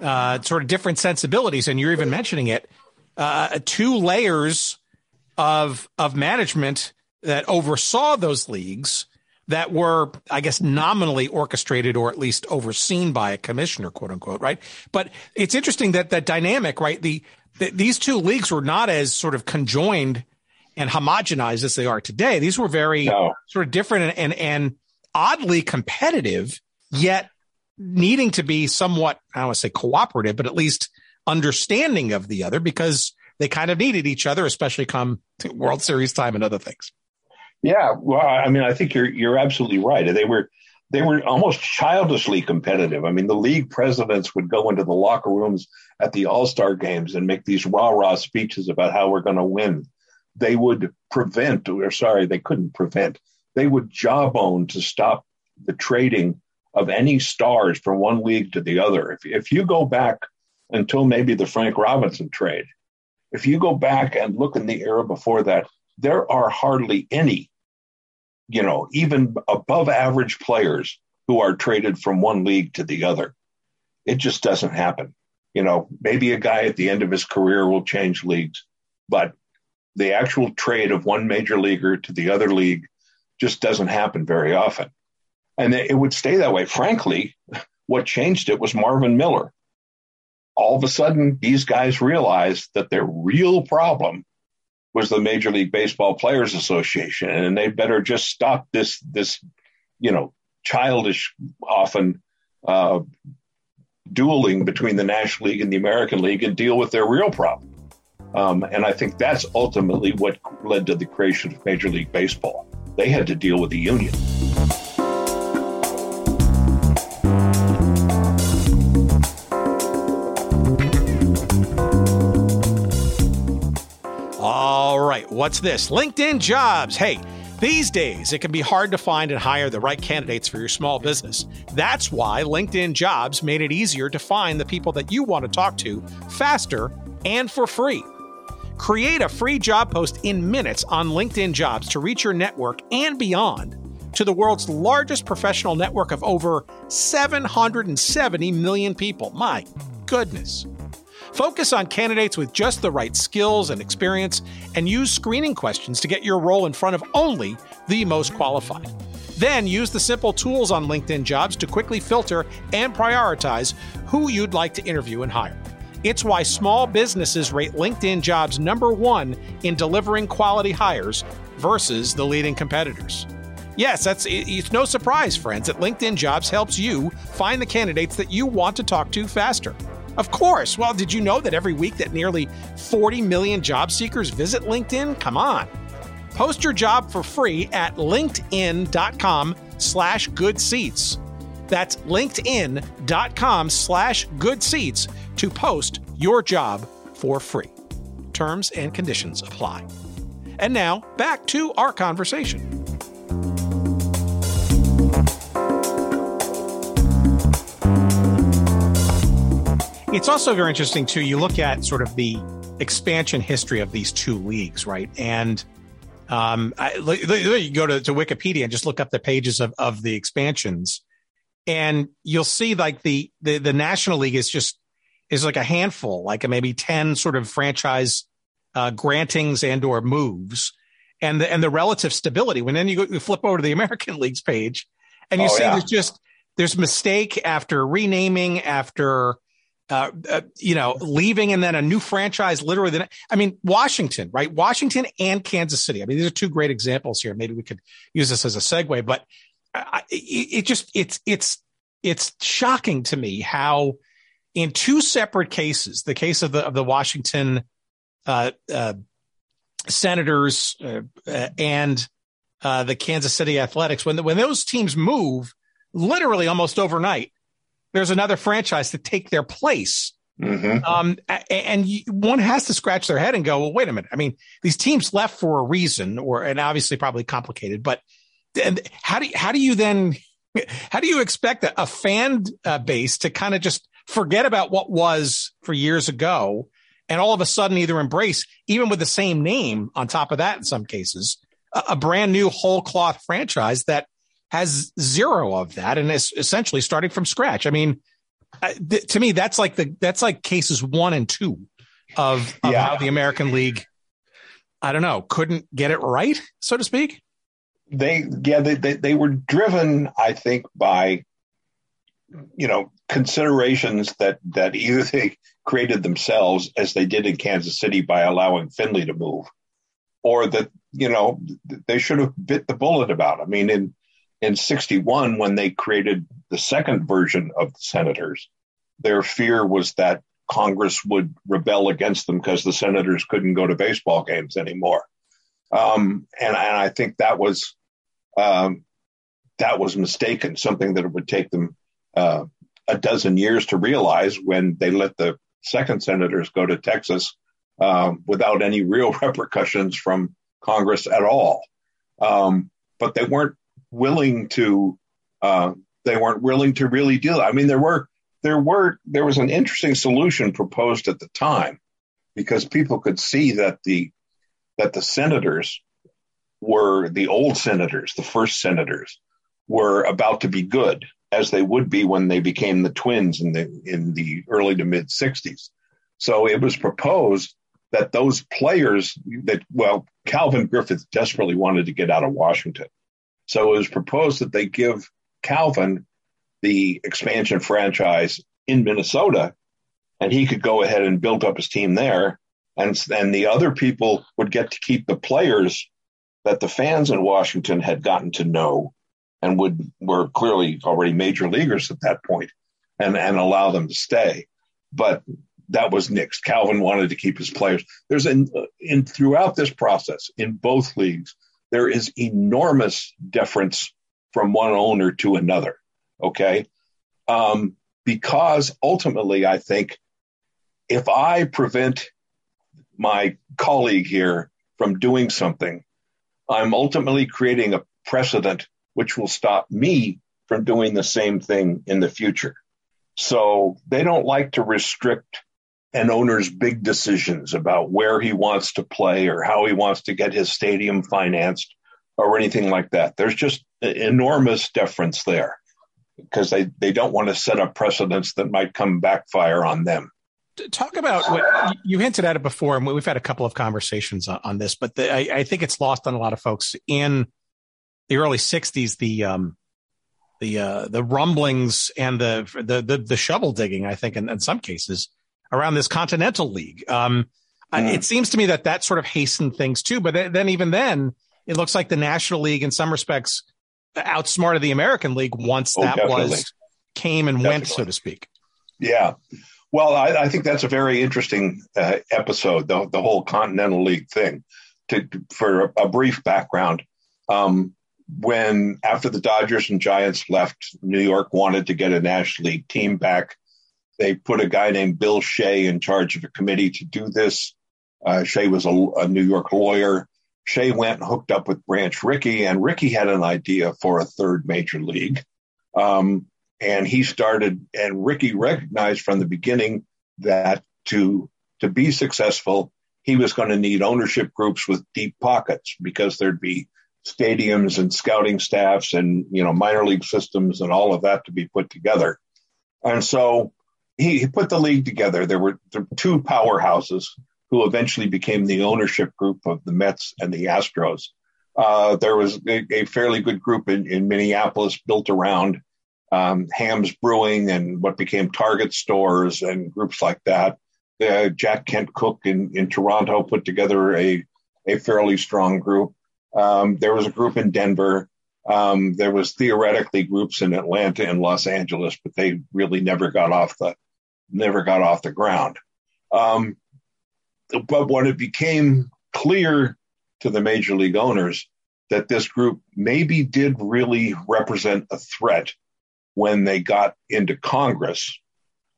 uh, sort of different sensibilities. And you're even mentioning it, uh, two layers of of management that oversaw those leagues that were, I guess, nominally orchestrated or at least overseen by a commissioner, quote unquote, right? But it's interesting that that dynamic, right? The, the these two leagues were not as sort of conjoined and homogenized as they are today. These were very no. sort of different and, and, and oddly competitive, yet needing to be somewhat, I don't want to say cooperative, but at least understanding of the other because they kind of needed each other, especially come World Series time and other things. Yeah, well, I mean, I think you're you're absolutely right. They were they were almost childishly competitive. I mean, the league presidents would go into the locker rooms at the All Star games and make these rah rah speeches about how we're going to win. They would prevent, or sorry, they couldn't prevent. They would jawbone to stop the trading of any stars from one league to the other. If if you go back until maybe the Frank Robinson trade, if you go back and look in the era before that, there are hardly any you know, even above average players who are traded from one league to the other. It just doesn't happen. You know, maybe a guy at the end of his career will change leagues, but the actual trade of one major leaguer to the other league just doesn't happen very often. And it would stay that way. Frankly, what changed it was Marvin Miller. All of a sudden, these guys realized that their real problem was the Major League Baseball Players Association, and they better just stop this this you know childish often uh, dueling between the National League and the American League and deal with their real problem. Um, and I think that's ultimately what led to the creation of Major League Baseball. They had to deal with the union. What's this? LinkedIn jobs. Hey, these days, it can be hard to find and hire the right candidates for your small business. That's why LinkedIn Jobs made it easier to find the people that you want to talk to faster and for free. Create a free job post in minutes on LinkedIn Jobs to reach your network and beyond to the world's largest professional network of over 770 million people. My goodness. Focus on candidates with just the right skills and experience, and use screening questions to get your role in front of only the most qualified. Then use the simple tools on LinkedIn jobs to quickly filter and prioritize who you'd like to interview and hire. It's why small businesses rate LinkedIn jobs number one in delivering quality hires versus the leading competitors. Yes, that's it's no surprise, friends, that LinkedIn Jobs helps you find the candidates that you want to talk to faster. Of course. Well, did you know that every week that nearly 40 million job seekers visit LinkedIn? Come on. Post your job for free at linkedin.com slash good seats. That's linkedin.com slash good seats to post your job for free. Terms and conditions apply. And now back to our conversation. It's also very interesting too. You look at sort of the expansion history of these two leagues, right? And um, I, you go to, to Wikipedia and just look up the pages of, of the expansions, and you'll see like the, the the National League is just is like a handful, like maybe ten sort of franchise uh, grantings and or moves, and the and the relative stability. When then you, go, you flip over to the American League's page, and you oh, see yeah. there's just there's mistake after renaming after uh, uh, you know, leaving and then a new franchise literally. The, I mean, Washington, right? Washington and Kansas City. I mean, these are two great examples here. Maybe we could use this as a segue, but I, it, just, it's, it's, it's shocking to me how in two separate cases, the case of the, of the Washington, uh, uh, Senators, uh, and, the Kansas City Athletics, when, the, when those teams move, literally almost overnight, there's another franchise to take their place. Mm-hmm. Um, and one has to scratch their head and go, well, wait a minute. I mean, these teams left for a reason, or and obviously probably complicated. But how do you, how do you then how do you expect a, a fan uh, base to kind of just forget about what was for years ago, and all of a sudden either embrace, even with the same name on top of that, in some cases, a, a brand new whole cloth franchise that has zero of that and is essentially starting from scratch. I mean th- to me, that's like the that's like cases one and two of, of yeah. how the American League, I don't know, couldn't get it right, so to speak. They yeah they they, they were driven, I think, by you know considerations that that either they created themselves as they did in Kansas City by allowing Finley to move, or that you know they should have bit the bullet about. I mean, in in 61 when they created the second version of the senators their fear was that congress would rebel against them because the senators couldn't go to baseball games anymore. Um, and, and, i think that was um, that was mistaken something that it would take them uh, a dozen years to realize when they let the second senators go to texas uh, without any real repercussions from congress at all. Um, but they weren't willing to uh, they weren't willing to really deal. I mean, there were there were there was an interesting solution proposed at the time because people could see that the that the senators were the old senators, the first senators, were about to be good as they would be when they became the twins in the in the early to mid 60s. So it was proposed that those players that well Calvin Griffith desperately wanted to get out of Washington. So it was proposed that they give Calvin the expansion franchise in Minnesota, and he could go ahead and build up his team there. And then the other people would get to keep the players that the fans in Washington had gotten to know and would were clearly already major leaguers at that point and, and allow them to stay. But that was nixed. Calvin wanted to keep his players. There's in, in throughout this process in both leagues, there is enormous deference from one owner to another. Okay. Um, because ultimately, I think if I prevent my colleague here from doing something, I'm ultimately creating a precedent which will stop me from doing the same thing in the future. So they don't like to restrict an owner's big decisions about where he wants to play or how he wants to get his stadium financed or anything like that. There's just enormous deference there because they, they don't want to set up precedents that might come backfire on them. Talk about what you hinted at it before, and we've had a couple of conversations on, on this, but the, I, I, think it's lost on a lot of folks in the early '60s. The um, the uh, the rumblings and the the the, the shovel digging, I think, in, in some cases, around this Continental League. Um, mm. It seems to me that that sort of hastened things too. But then, even then, it looks like the National League, in some respects, outsmarted the American League once oh, that definitely. was came and definitely. went, so to speak. Yeah. Well, I, I think that's a very interesting uh, episode, the, the whole Continental League thing. To, for a, a brief background, um, when after the Dodgers and Giants left, New York wanted to get a National League team back they put a guy named Bill Shea in charge of a committee to do this. Uh, Shea was a, a, New York lawyer. Shea went and hooked up with Branch Rickey, and Rickey had an idea for a third major league. Um, and he started, and Rickey recognized from the beginning that to to be successful, he was going to need ownership groups with deep pockets because there'd be stadiums and scouting staffs and you know minor league systems and all of that to be put together. And so he, he put the league together. There were, two powerhouses who eventually became the ownership group of the Mets and the Astros. Uh, there was a, a, fairly good group in, in Minneapolis built around um, Hamm's Brewing and what became Target stores and groups like that. Uh, Jack Kent Cooke in, in Toronto put together a, a fairly strong group. Um, there was a group in Denver. Um, there was theoretically groups in Atlanta and Los Angeles, but they really never got off the never got off the ground. Um, but when it became clear to the major league owners that this group maybe did really represent a threat when they got into Congress.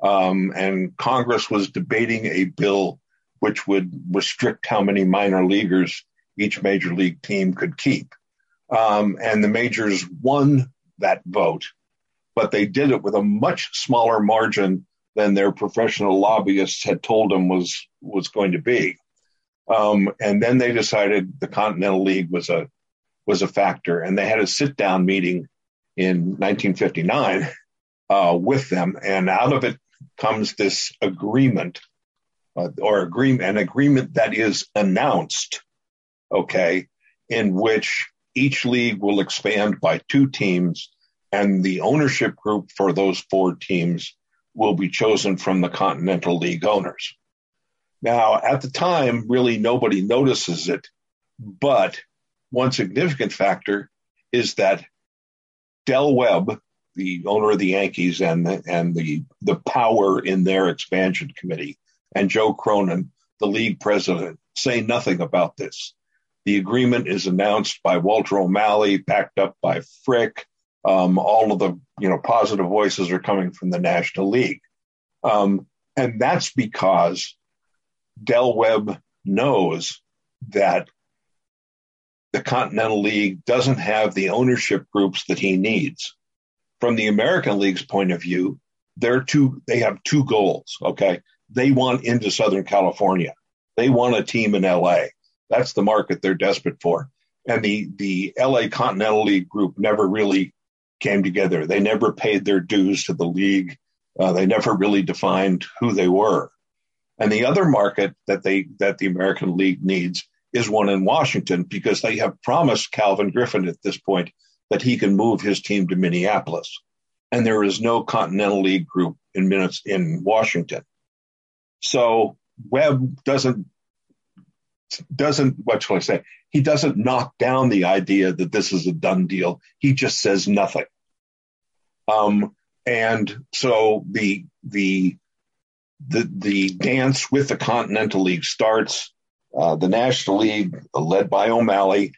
Um, and Congress was debating a bill which would restrict how many minor leaguers each major league team could keep. Um, and the majors won that vote, but they did it with a much smaller margin than their professional lobbyists had told them was was going to be. Um, and then they decided the Continental League was a was a factor, and they had a sit down meeting in 1959 uh, with them, and out of it comes this agreement, uh, or agreement, an agreement that is announced, okay, in which each league will expand by two teams, and the ownership group for those four teams will be chosen from the Continental League owners. Now, at the time, really nobody notices it, but one significant factor is that Del Webb, the owner of the Yankees and the, and the the power in their expansion committee, and Joe Cronin, the league president, say nothing about this. The agreement is announced by Walter O'Malley, backed up by Frick. Um, all of the you know positive voices are coming from the National League, um, and that's because Del Webb knows that the Continental League doesn't have the ownership groups that he needs. From the American League's point of view, they're two, they have two goals. Okay. They want into Southern California. They want a team in LA. That's the market they're desperate for. And the, the LA Continental League group never really came together. They never paid their dues to the league. Uh, they never really defined who they were. And the other market that they, that the American League needs is one in Washington because they have promised Calvin Griffith at this point that he can move his team to Minneapolis. And there is no Continental League group in minutes in Washington. So Webb doesn't doesn't what shall I say? He doesn't knock down the idea that this is a done deal. He just says nothing. Um, and so the the the the dance with the Continental League starts. Uh, the National League, led by O'Malley,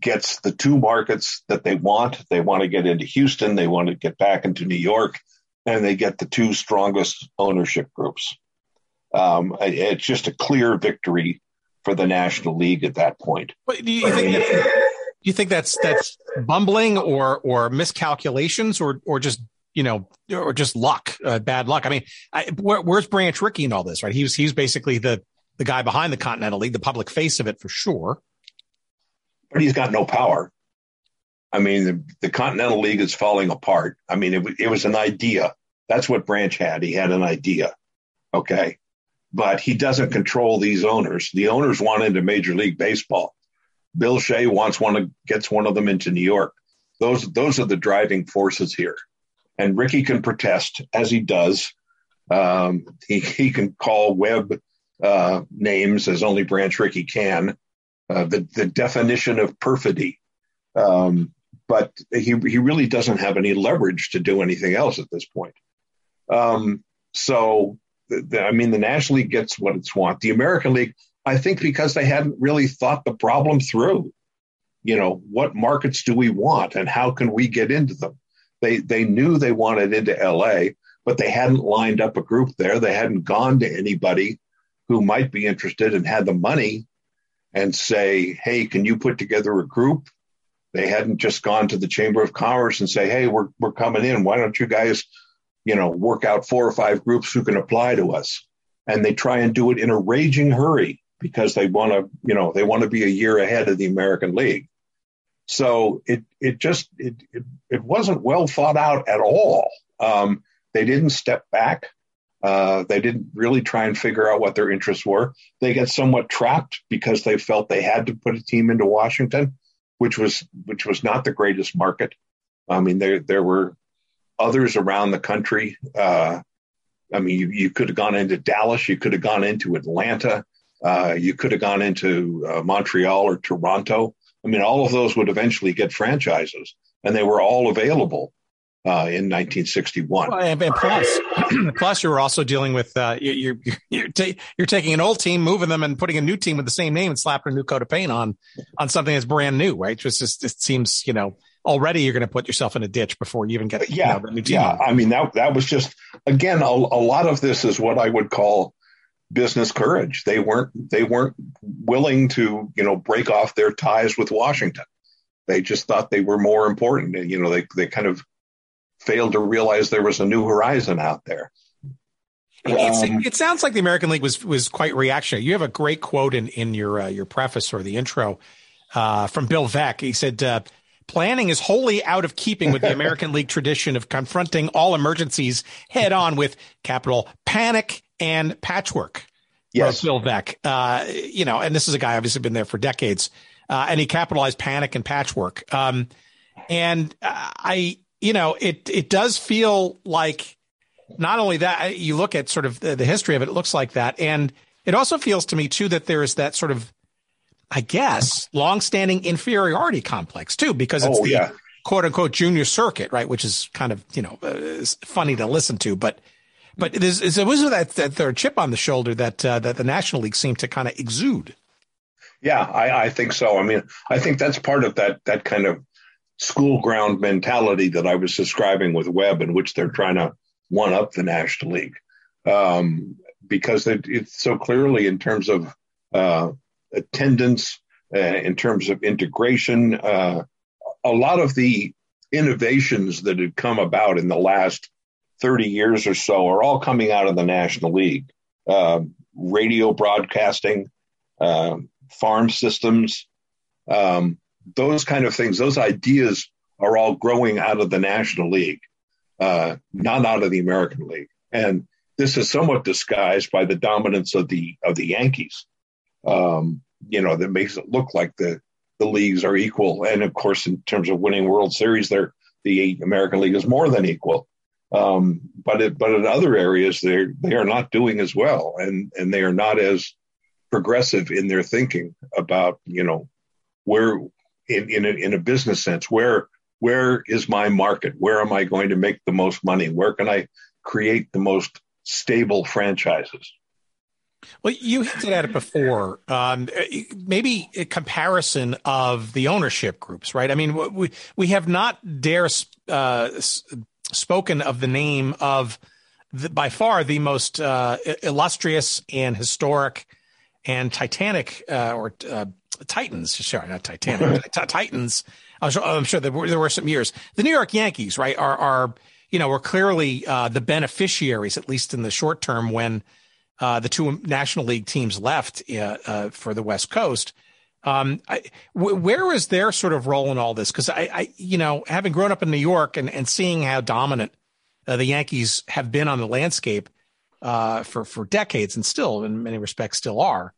gets the two markets that they want. They want to get into Houston, they want to get back into New York, and they get the two strongest ownership groups. Um, it's just a clear victory for the National League at that point. But do you think that's, you think that's that's bumbling or or miscalculations or or just you know or just luck, uh, bad luck? I mean, I, where, where's Branch Rickey in all this? Right, he he's he's basically the the guy behind the Continental League, the public face of it for sure. But he's got no power. I mean, the, the Continental League is falling apart. I mean, it, it was an idea. That's what Branch had. He had an idea. Okay. But he doesn't control these owners. The owners want into Major League Baseball. Bill Shea wants one of, gets one of them into New York. Those, those are the driving forces here. And Rickey can protest as he does. Um, he, he can call Webb uh, names as only Branch Rickey can. Uh, the the definition of perfidy, um, but he he really doesn't have any leverage to do anything else at this point. Um, so, I mean, the National League gets what it's want. The American League, I think, because they hadn't really thought the problem through. You know, what markets do we want, and how can we get into them? They they knew they wanted into L.A., but they hadn't lined up a group there. They hadn't gone to anybody who might be interested and had the money and say, Hey, can you put together a group? They hadn't just gone to the Chamber of Commerce and say, Hey, we're, we're coming in. Why don't you guys, you know, work out four or five groups who can apply to us? And they try and do it in a raging hurry because they want to, you know, they want to be a year ahead of the American League. So it, it just, it, it, it wasn't well thought out at all. Um, they didn't step back. Uh, they didn't really try and figure out what their interests were. They got somewhat trapped because they felt they had to put a team into Washington, which was which was not the greatest market. I mean, there there were others around the country. Uh, I mean, you, you could have gone into Dallas, you could have gone into Atlanta, uh, you could have gone into uh, Montreal or Toronto. I mean, all of those would eventually get franchises, and they were all available uh, in 1961. Well, and, plus, plus, you were also dealing with uh, you're you're you're, ta- you're, taking an old team, moving them, and putting a new team with the same name and slapping a new coat of paint on on something that's brand new, right? Just, just it seems you know already you're going to put yourself in a ditch before you even get yeah, you know, the new team. Yeah, I mean that that was just again a, a lot of this is what I would call business courage. They weren't they weren't willing to you know break off their ties with Washington. They just thought they were more important. And, you know, they they kind of failed to realize there was a new horizon out there. Um, it sounds like the American League was was quite reactionary. You have a great quote in in your uh, your preface or the intro uh, from Bill Veeck. He said, uh, "Planning is wholly out of keeping with the American League tradition of confronting all emergencies head on with capital panic and patchwork." Yes, Bill Veeck. Uh, you know, and this is a guy obviously been there for decades, uh, and he capitalized panic and patchwork. Um, and I, you know, it it does feel like not only that, you look at sort of the, the, history of it, it looks like that. And it also feels to me, too, that there is that sort of, I guess, longstanding inferiority complex, too, because it's oh, the yeah. quote unquote junior circuit, right? Which is kind of, you know, uh, funny to listen to. But, but there's, there was that, that third chip on the shoulder that, uh, that the National League seemed to kind of exude. Yeah, I, I think so. I mean, I think that's part of that, that kind of school ground mentality that I was describing with Webb, in which they're trying to one up the National League um, because it, it's so clearly in terms of uh, attendance, uh, in terms of integration. Uh, a lot of the innovations that had come about in the last 30 years or so are all coming out of the National League. Um, radio broadcasting, um, farm systems, um, those kind of things, those ideas are all growing out of the National League uh, not out of the American League. And this is somewhat disguised by the dominance of the of the Yankees. Um, you know, that makes it look like the the leagues are equal. And of course, in terms of winning World Series, they're the American League is more than equal. Um, but it, but in other areas, they they are not doing as well, and and they are not as progressive in their thinking about you know where in in a, in a business sense where where is my market? Where am I going to make the most money? Where can I create the most stable franchises? Well, you hinted at it before. Um, maybe a comparison of the ownership groups, right? I mean, we we have not dare uh, spoken of the name of the, by far the most uh, illustrious and historic and Titanic uh, or uh, Titans, sorry, not Titanic, Titans I'm sure, I'm sure there, were, there were some years. The New York Yankees, right, are, are you know, were clearly uh, the beneficiaries, at least in the short term, when uh, the two National League teams left uh, uh for the West Coast. Um, I, w- where was their sort of role in all this? Because I, I, you know, having grown up in New York and, and seeing how dominant uh, the Yankees have been on the landscape uh, for for decades, and still, in many respects, still are.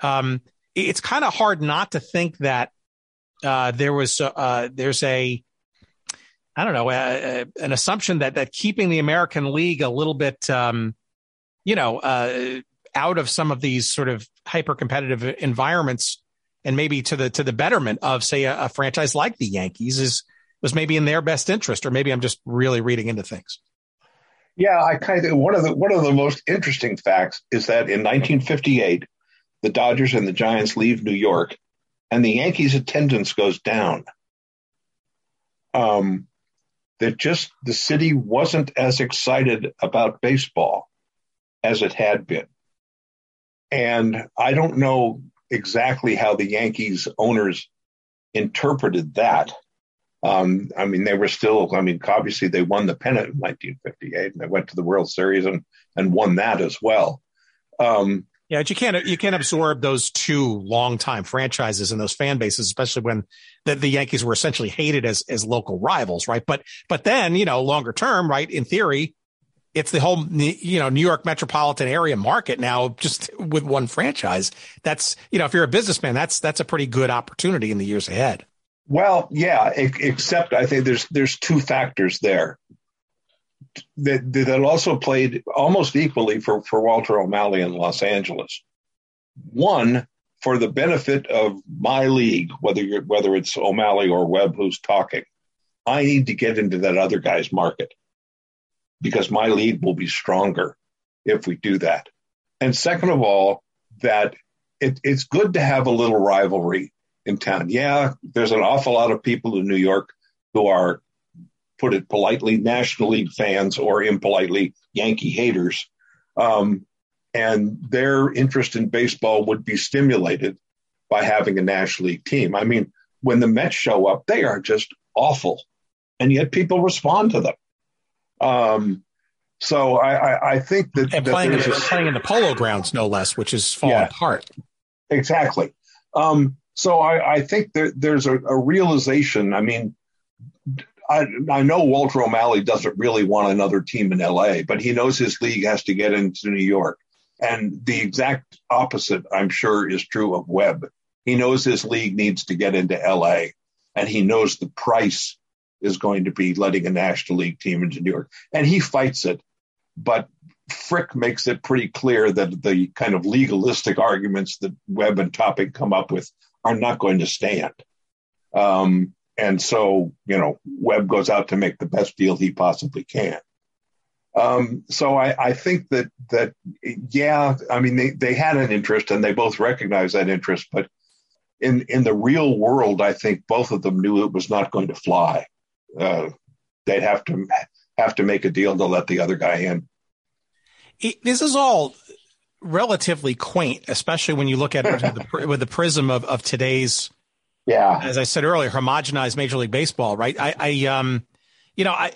Um, it's kind of hard not to think that uh, there was there's a I don't know an assumption that that keeping the American League a little bit um, you know uh, out of some of these sort of hyper competitive environments and maybe to the to the betterment of say a, a franchise like the Yankees is was maybe in their best interest or maybe I'm just really reading into things. Yeah, I kind of one of the one of the most interesting facts is that in 1958, the Dodgers and the Giants leave New York and the Yankees' attendance goes down. Um, that just the city wasn't as excited about baseball as it had been. And I don't know exactly how the Yankees owners interpreted that. Um, I mean, they were still, I mean, obviously they won the pennant in 1958 and they went to the World Series and, and won that as well. Um, yeah, but you can't you can't absorb those two longtime franchises and those fan bases, especially when the, the Yankees were essentially hated as as local rivals, right? But but then you know longer term, right? In theory, it's the whole you know New York metropolitan area market now, just with one franchise. That's you know if you're a businessman, that's that's a pretty good opportunity in the years ahead. Well, yeah, except I think there's there's two factors there that, that also played almost equally for, for Walter O'Malley in Los Angeles. One, for the benefit of my league, whether you're, whether it's O'Malley or Webb who's talking, I need to get into that other guy's market because my league will be stronger if we do that. And second of all, that it, it's good to have a little rivalry in town. Yeah, there's an awful lot of people in New York who are, put it politely, National League fans or impolitely Yankee haters. Um, and their interest in baseball would be stimulated by having a National League team. I mean, when the Mets show up, they are just awful, and yet people respond to them. Um, so I, I, I, think that and that playing, in, a, playing in the polo grounds, no less, which is falling yeah, apart. Exactly. Um, so I, I think that there's a, a realization. I mean, I, I know Walter O'Malley doesn't really want another team in LA, but he knows his league has to get into New York. And the exact opposite, I'm sure, is true of Webb. He knows his league needs to get into LA, and he knows the price is going to be letting a National League team into New York. And he fights it. But Frick makes it pretty clear that the kind of legalistic arguments that Webb and Topping come up with are not going to stand. Um, and so, you know, Webb goes out to make the best deal he possibly can. Um, so I, I, think that that yeah, I mean they, they had an interest and they both recognized that interest, but in in the real world, I think both of them knew it was not going to fly. Uh, they'd have to have to make a deal to let the other guy in. It, this is all relatively quaint, especially when you look at it with the, with the prism of, of today's, yeah, as I said earlier, homogenized Major League Baseball. Right? I, I um, you know, I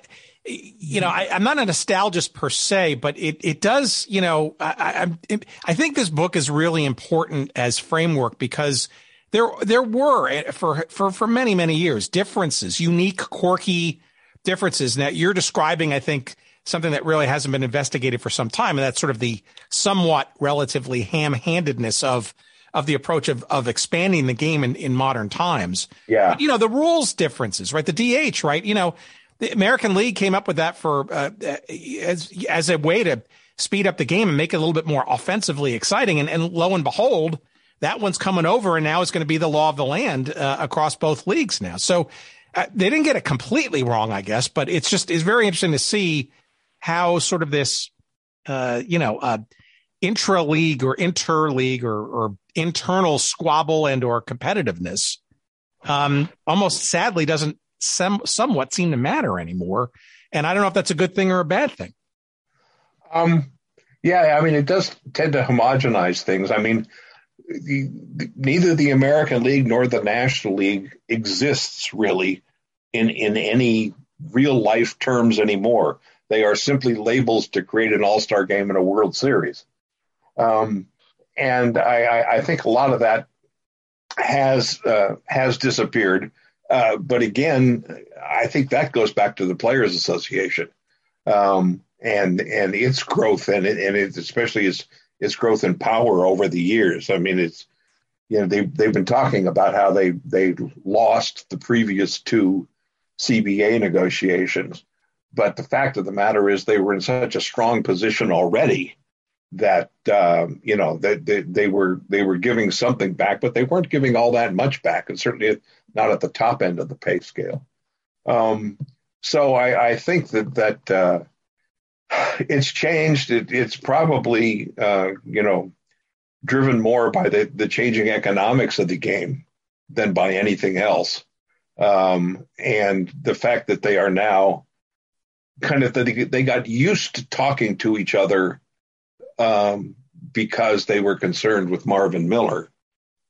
you know, I, am not a nostalgist per se, but it, it does, you know, I, I, I think this book is really important as framework because there, there were eh, for, for, for many, many years differences, unique, quirky differences. Now you're describing, I think, something that really hasn't been investigated for some time. And that's sort of the somewhat relatively ham handedness of, of the approach of, of expanding the game in, in modern times. Yeah. But, you know, the rules differences, right? The DH, right? You know, the American League came up with that for uh, as as a way to speed up the game and make it a little bit more offensively exciting. And, and lo and behold, that one's coming over, and now it's going to be the law of the land uh, across both leagues now. So uh, they didn't get it completely wrong, I guess, but it's just it's very interesting to see how sort of this, uh, you know, uh, intra league or inter league or, or internal squabble and or competitiveness um, almost sadly doesn't some, somewhat seem to matter anymore. And I don't know if that's a good thing or a bad thing. Um, yeah, I mean, it does tend to homogenize things. I mean, the, the, neither the American League nor the National League exists really in in any real life terms anymore. They are simply labels to create an All Star game and a World Series. Um, and I, I, think a lot of that has uh, has disappeared. Uh, but again, I think that goes back to the Players Association um, and and its growth and it, and it, especially its its growth in power over the years. I mean, it's you know they they've been talking about how they they lost the previous two CBA negotiations, but the fact of the matter is they were in such a strong position already that um, you know that they, they, were they were giving something back, but they weren't giving all that much back, and certainly not at the top end of the pay scale. Um, so I, I, think that that uh, it's changed. It, it's probably uh, you know driven more by the, the changing economics of the game than by anything else. Um, and the fact that they are now kind of they, got used to talking to each other um, because they were concerned with Marvin Miller.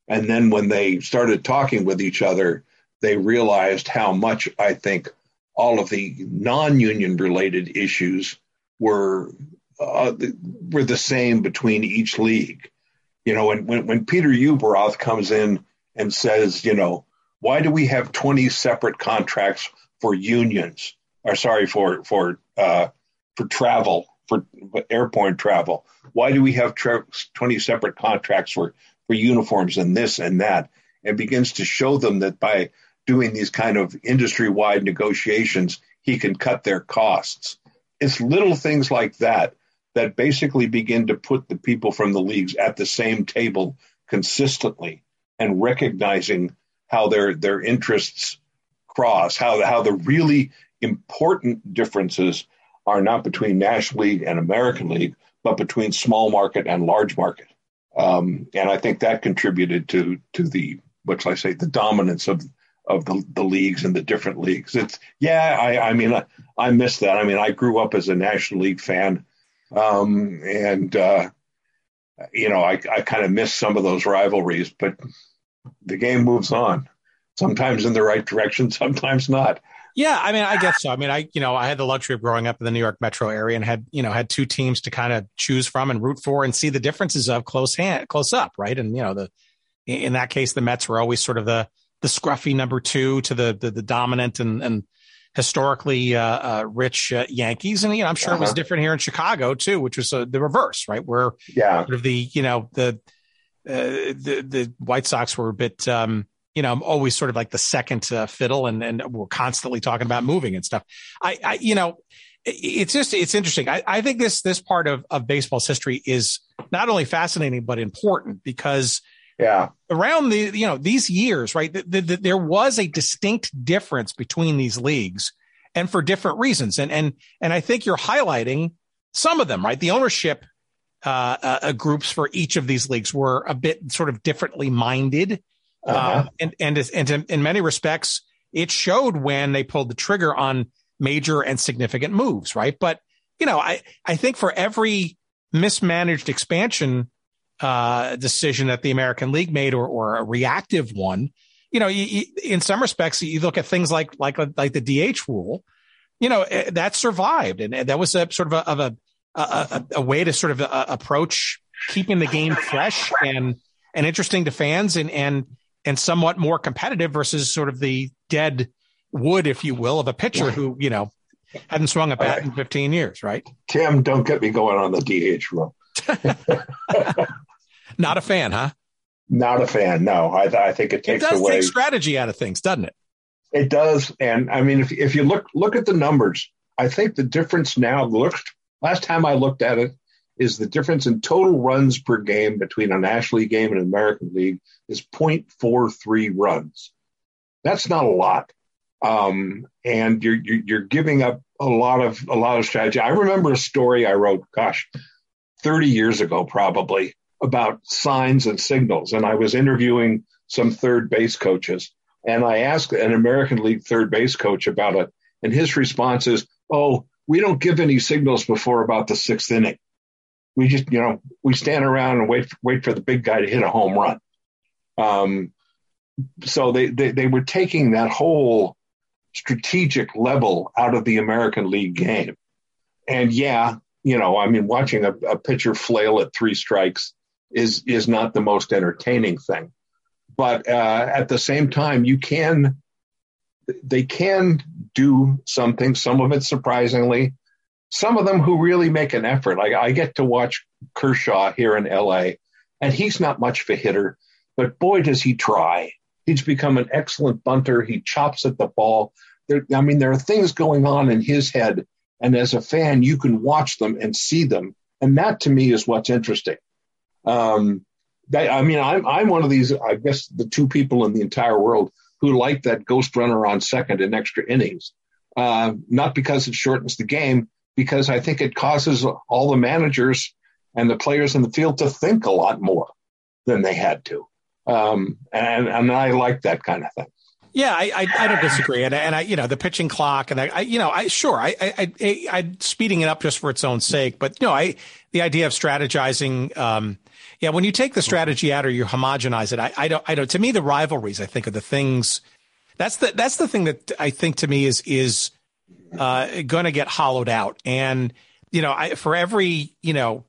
And then when they started talking with each other, they realized how much I think all of the non-union related issues were uh, were the same between each league. You know, when, when when Peter Ueberroth comes in and says, you know, why do we have 20 separate contracts for unions? Or sorry, for for uh, for travel for airport travel? Why do we have tra- 20 separate contracts for, for uniforms and this and that? And begins to show them that by doing these kind of industry wide negotiations, he can cut their costs. It's little things like that that basically begin to put the people from the leagues at the same table consistently and recognizing how their their interests cross, how how the really important differences are not between National League and American League, but between small market and large market. Um, and I think that contributed to to the what shall I say the dominance of of the, the leagues and the different leagues. It's yeah, I, I mean, I, I miss that. I mean, I grew up as a National League fan, um, and uh, you know, I, I kind of miss some of those rivalries, but the game moves on. Sometimes in the right direction, sometimes not. Yeah, I mean, I guess so. I mean, I you know, I had the luxury of growing up in the New York metro area and had you know had two teams to kind of choose from and root for and see the differences of close hand, close up, right? And you know, the in that case, the Mets were always sort of the the scruffy number two to the the, the dominant and and historically uh, uh, rich uh, Yankees, and you know, I'm sure uh-huh. it was uh-huh. different here in Chicago too, which was uh, the reverse, right? Where yeah, sort of the you know the uh, the the White Sox were a bit. Um, you know, I'm always sort of like the second uh, fiddle, and and we're constantly talking about moving and stuff. I, I you know, it's just it's interesting. I, I think this this part of of baseball's history is not only fascinating but important because yeah around the you know these years right the, the, the, there was a distinct difference between these leagues and for different reasons and and and i think you're highlighting some of them right the ownership uh, uh, groups for each of these leagues were a bit sort of differently minded uh-huh. Um, and and and in, in many respects, it showed when they pulled the trigger on major and significant moves, right? But you know, I I think for every mismanaged expansion uh, decision that the American League made, or or a reactive one, you know, you, you, in some respects, you look at things like like like the DH rule, you know, eh, that survived, and that was a sort of a of a a, a way to sort of uh, approach keeping the game fresh and and interesting to fans, and and and somewhat more competitive versus sort of the dead wood, if you will, of a pitcher who, you know, hadn't swung a bat right. in 15 years, right? Tim, don't get me going on the DH rule. Not a fan, huh? Not a fan. No, I, I think it takes it does away take strategy out of things, doesn't it? It does, and I mean, if if you look look at the numbers, I think the difference now. Looked last time I looked at it, is the difference in total runs per game between a National League game and an American League is 0.43 runs. That's not a lot. Um, and you're, you're, you're giving up a lot of a lot of strategy. I remember a story I wrote, gosh, 30 years ago probably about signs and signals, and I was interviewing some third base coaches, and I asked an American League third base coach about it, and his response is, "Oh, we don't give any signals before about the sixth inning." we just, you know, we stand around and wait, wait for the big guy to hit a home run. Um, so they, they, they were taking that whole strategic level out of the American League game. And yeah, you know, I mean, watching a, a pitcher flail at three strikes is, is not the most entertaining thing. But, uh, at the same time, you can, they can do something, some of it surprisingly, some of them who really make an effort. Like I get to watch Kershaw here in LA, and he's not much of a hitter, but boy, does he try. He's become an excellent bunter. He chops at the ball. There, I mean, there are things going on in his head, and as a fan, you can watch them and see them, and that to me is what's interesting. Um, that, I mean, I'm I'm one of these. I guess the two people in the entire world who like that ghost runner on second in extra innings, uh, not because it shortens the game, because I think it causes all the managers and the players in the field to think a lot more than they had to. Um, and, and I like that kind of thing. Yeah, I, I, I, don't disagree, and, and I, you know, the pitching clock, and I, I you know, I sure, I, I, I, I, speeding it up just for its own sake, but you know, I, the idea of strategizing, um, yeah, when you take the strategy out or you homogenize it, I, I don't, I don't. To me, the rivalries, I think, are the things. That's the that's the thing that I think to me is is uh, going to get hollowed out. And, you know, I, for every, you know,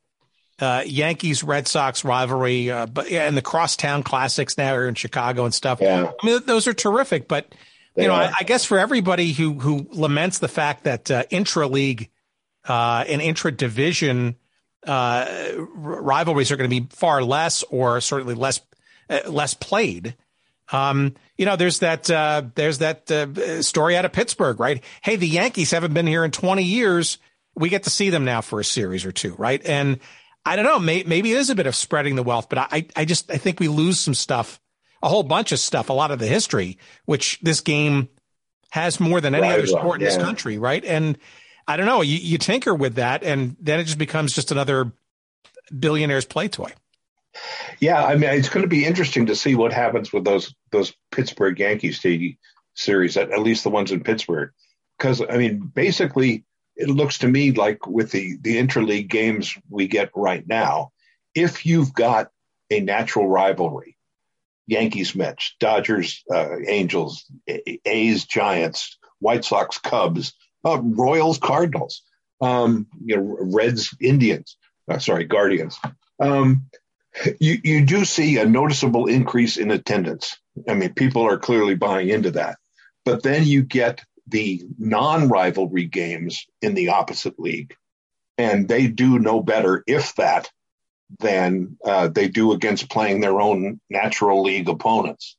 uh, Yankees Red Sox rivalry, uh, but yeah, and the crosstown classics now are in Chicago and stuff. Yeah. I mean, those are terrific. But they you know, I, I, guess for everybody who who laments the fact that uh, intra league uh, and intra division uh, rivalries are going to be far less, or certainly less uh, less played. Um, you know, there's that uh, there's that uh, story out of Pittsburgh, right? Hey, the Yankees haven't been here in 20 years. We get to see them now for a series or two, right? And I don't know, may, maybe it is a bit of spreading the wealth, but I I just I think we lose some stuff, a whole bunch of stuff, a lot of the history, which this game has more than any right, other sport yeah. in this country, right? And I don't know, you, you tinker with that, and then it just becomes just another billionaire's play toy. Yeah, I mean, it's going to be interesting to see what happens with those those Pittsburgh Yankees series, at, at least the ones in Pittsburgh, because I mean, basically, it looks to me like with the the interleague games we get right now, if you've got a natural rivalry, Yankees Mets, Dodgers uh, Angels, A's Giants, White Sox Cubs, uh, Royals Cardinals, um, you know Reds Indians, uh, sorry Guardians. Um, you, you do see a noticeable increase in attendance. I mean, people are clearly buying into that. But then you get the non rivalry games in the opposite league, and they do no better, if that, than uh, they do against playing their own natural league opponents.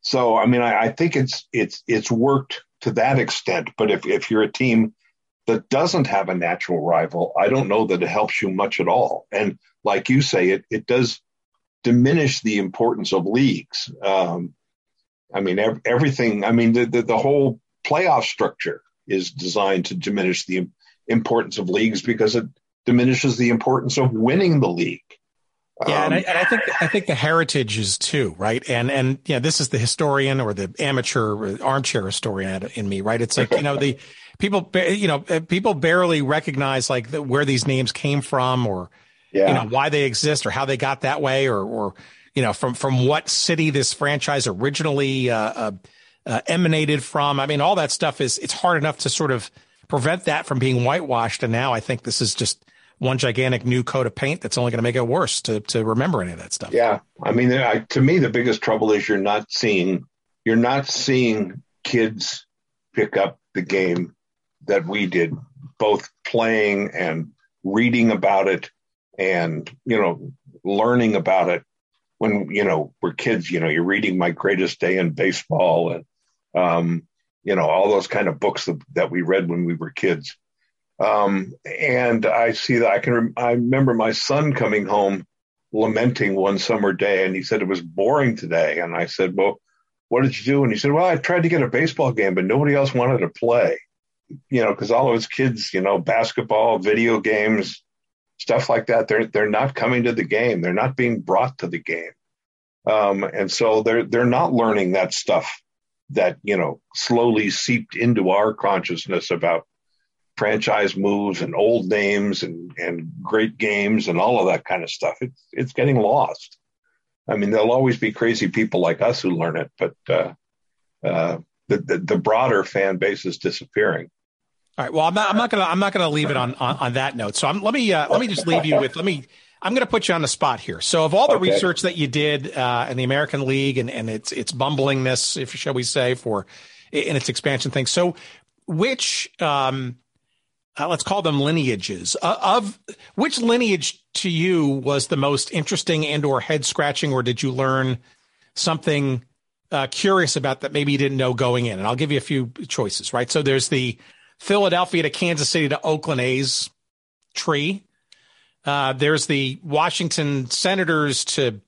So, I mean, I, I think it's it's it's worked to that extent. But if if you're a team that doesn't have a natural rival, I don't know that it helps you much at all. And like you say, it it does diminish the importance of leagues. Um, I mean, ev- everything. I mean, the, the, the whole playoff structure is designed to diminish the importance of leagues because it diminishes the importance of winning the league. Yeah, um, and, I, and, I, think I think the heritage is too right, and and yeah, this is the historian or the amateur armchair historian in me, right? It's like you know the people, you know, people barely recognize like the, where these names came from, or yeah. you know why they exist, or how they got that way, or or you know from from what city this franchise originally uh, uh, uh, emanated from. I mean, all that stuff is it's hard enough to sort of prevent that from being whitewashed, and now I think this is just one gigantic new coat of paint that's only going to make it worse to to remember any of that stuff. Yeah, I mean, I, to me, the biggest trouble is you're not seeing you're not seeing kids pick up the game that we did, both playing and reading about it, and you know, learning about it. When you know we're kids, you know, you're reading My Greatest Day in Baseball and um, you know all those kind of books that, that we read when we were kids um, and I see that I can, I remember my son coming home lamenting one summer day and he said it was boring today. And I said, well, what did you do? And he said, well, I tried to get a baseball game, but nobody else wanted to play, you know, cause all of his kids, you know, basketball, video games, stuff like that. They're, they're not coming to the game. They're not being brought to the game. Um, and so they're, they're not learning that stuff that, you know, slowly seeped into our consciousness about franchise moves and old names and, and great games and all of that kind of stuff. It's, it's getting lost. I mean, there'll always be crazy people like us who learn it, but uh, uh, the, the, the broader fan base is disappearing. All right. Well, I'm not. I'm not gonna. I'm not gonna leave it on on, on that note. So I'm, let me uh, let me just leave you with. Let me. I'm going to put you on the spot here. So, of all the okay. research that you did uh, in the American League and, and its its bumblingness, if shall we say, for in its expansion thing. So, which um, uh, let's call them lineages uh, of which lineage to you was the most interesting and or head scratching or did you learn something uh, curious about that maybe you didn't know going in and i'll give you a few choices right so there's the philadelphia to kansas city to oakland a's tree uh, there's the washington senators to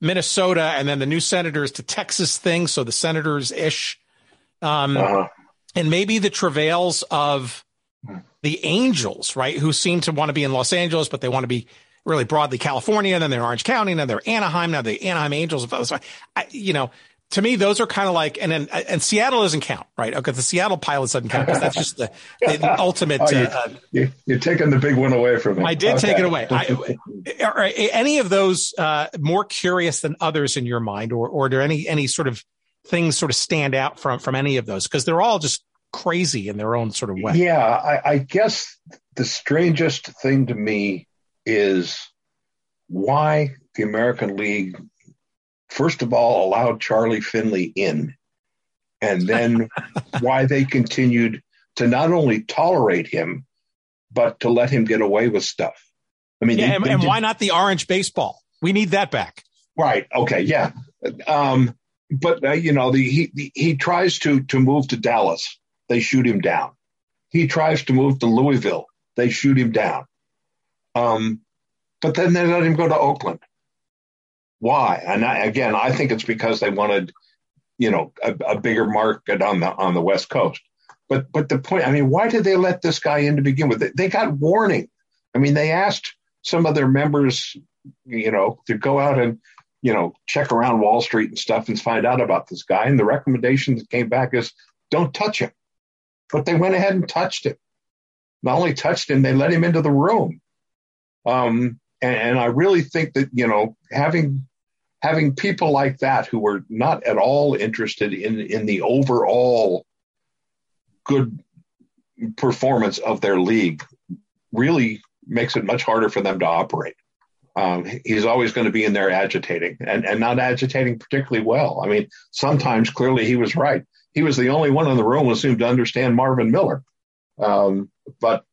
minnesota and then the new senators to texas thing so the senators ish um, uh-huh. and maybe the travails of the Angels, right, who seem to want to be in Los Angeles, but they want to be really broadly California. And then they're Orange County, and then they're Anaheim. Now the Anaheim Angels. I, you know, to me, those are kind of like, and then and Seattle doesn't count, right? Okay, the Seattle Pilots doesn't count because that's just the, the ultimate. oh, you, uh, you, you're taking the big one away from me. I did okay. take it away. I, are any of those uh, more curious than others in your mind, or or do any any sort of things sort of stand out from from any of those? Because they're all just crazy in their own sort of way. Yeah, I, I guess the strangest thing to me is why the American League, first of all, allowed Charlie Finley in, and then why they continued to not only tolerate him, but to let him get away with stuff. I mean, yeah, and, and why not the orange baseball? We need that back. Right. Okay. Yeah. Um, but uh, you know, the, he he tries to to move to Dallas, they shoot him down. He tries to move to Louisville, they shoot him down. Um, but then they let him go to Oakland. Why? And I, again, I think it's because they wanted, you know, a, a, bigger market on the on the West Coast. But but the point, I mean, why did they let this guy in to begin with? They, got warning. I mean, they asked some of their members you know, to go out and, you know, check around Wall Street and stuff and find out about this guy. And the recommendation that came back is don't touch him. But they went ahead and touched him. Not only touched him, they let him into the room. Um, and, and I really think that, you know, having having people like that who were not at all interested in in the overall good performance of their league really makes it much harder for them to operate. Um, he's always going to be in there agitating and, and not agitating particularly well. I mean, sometimes clearly he was right. He was the only one in the room who seemed to understand Marvin Miller. Um, but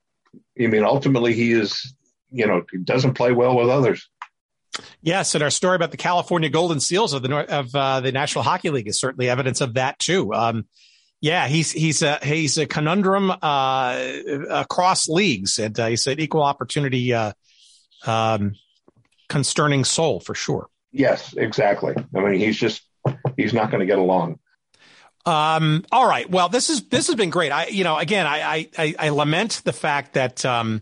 I mean, ultimately he is, you know, he doesn't play well with others. Yes, and our story about the California Golden Seals of the North, of uh, the National Hockey League is certainly evidence of that too. Um, yeah, he's he's a he's a conundrum uh, across leagues, and uh, he's an equal opportunity uh, um, concerning soul for sure. Yes, exactly. I mean, he's just he's not going to get along. Um, all right. Well, this is this has been great. I you know again I I, I lament the fact that um,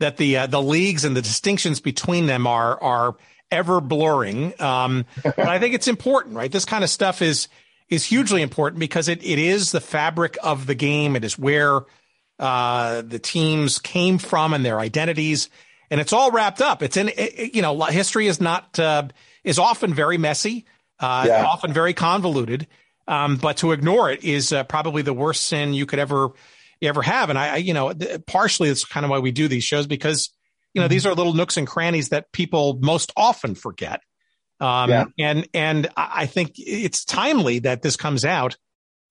that the uh, the leagues and the distinctions between them are are ever blurring. Um, but I think it's important, right? This kind of stuff is is hugely important because it, it is the fabric of the game. It is where uh, the teams came from and their identities, and it's all wrapped up. It's in it, you know history is not uh, is often very messy, uh, yeah. often very convoluted. Um, but to ignore it is uh, probably the worst sin you could ever ever have. And I, I you know, partially it's kind of why we do these shows because you know mm-hmm. these are little nooks and crannies that people most often forget. Um, yeah. And and I think it's timely that this comes out,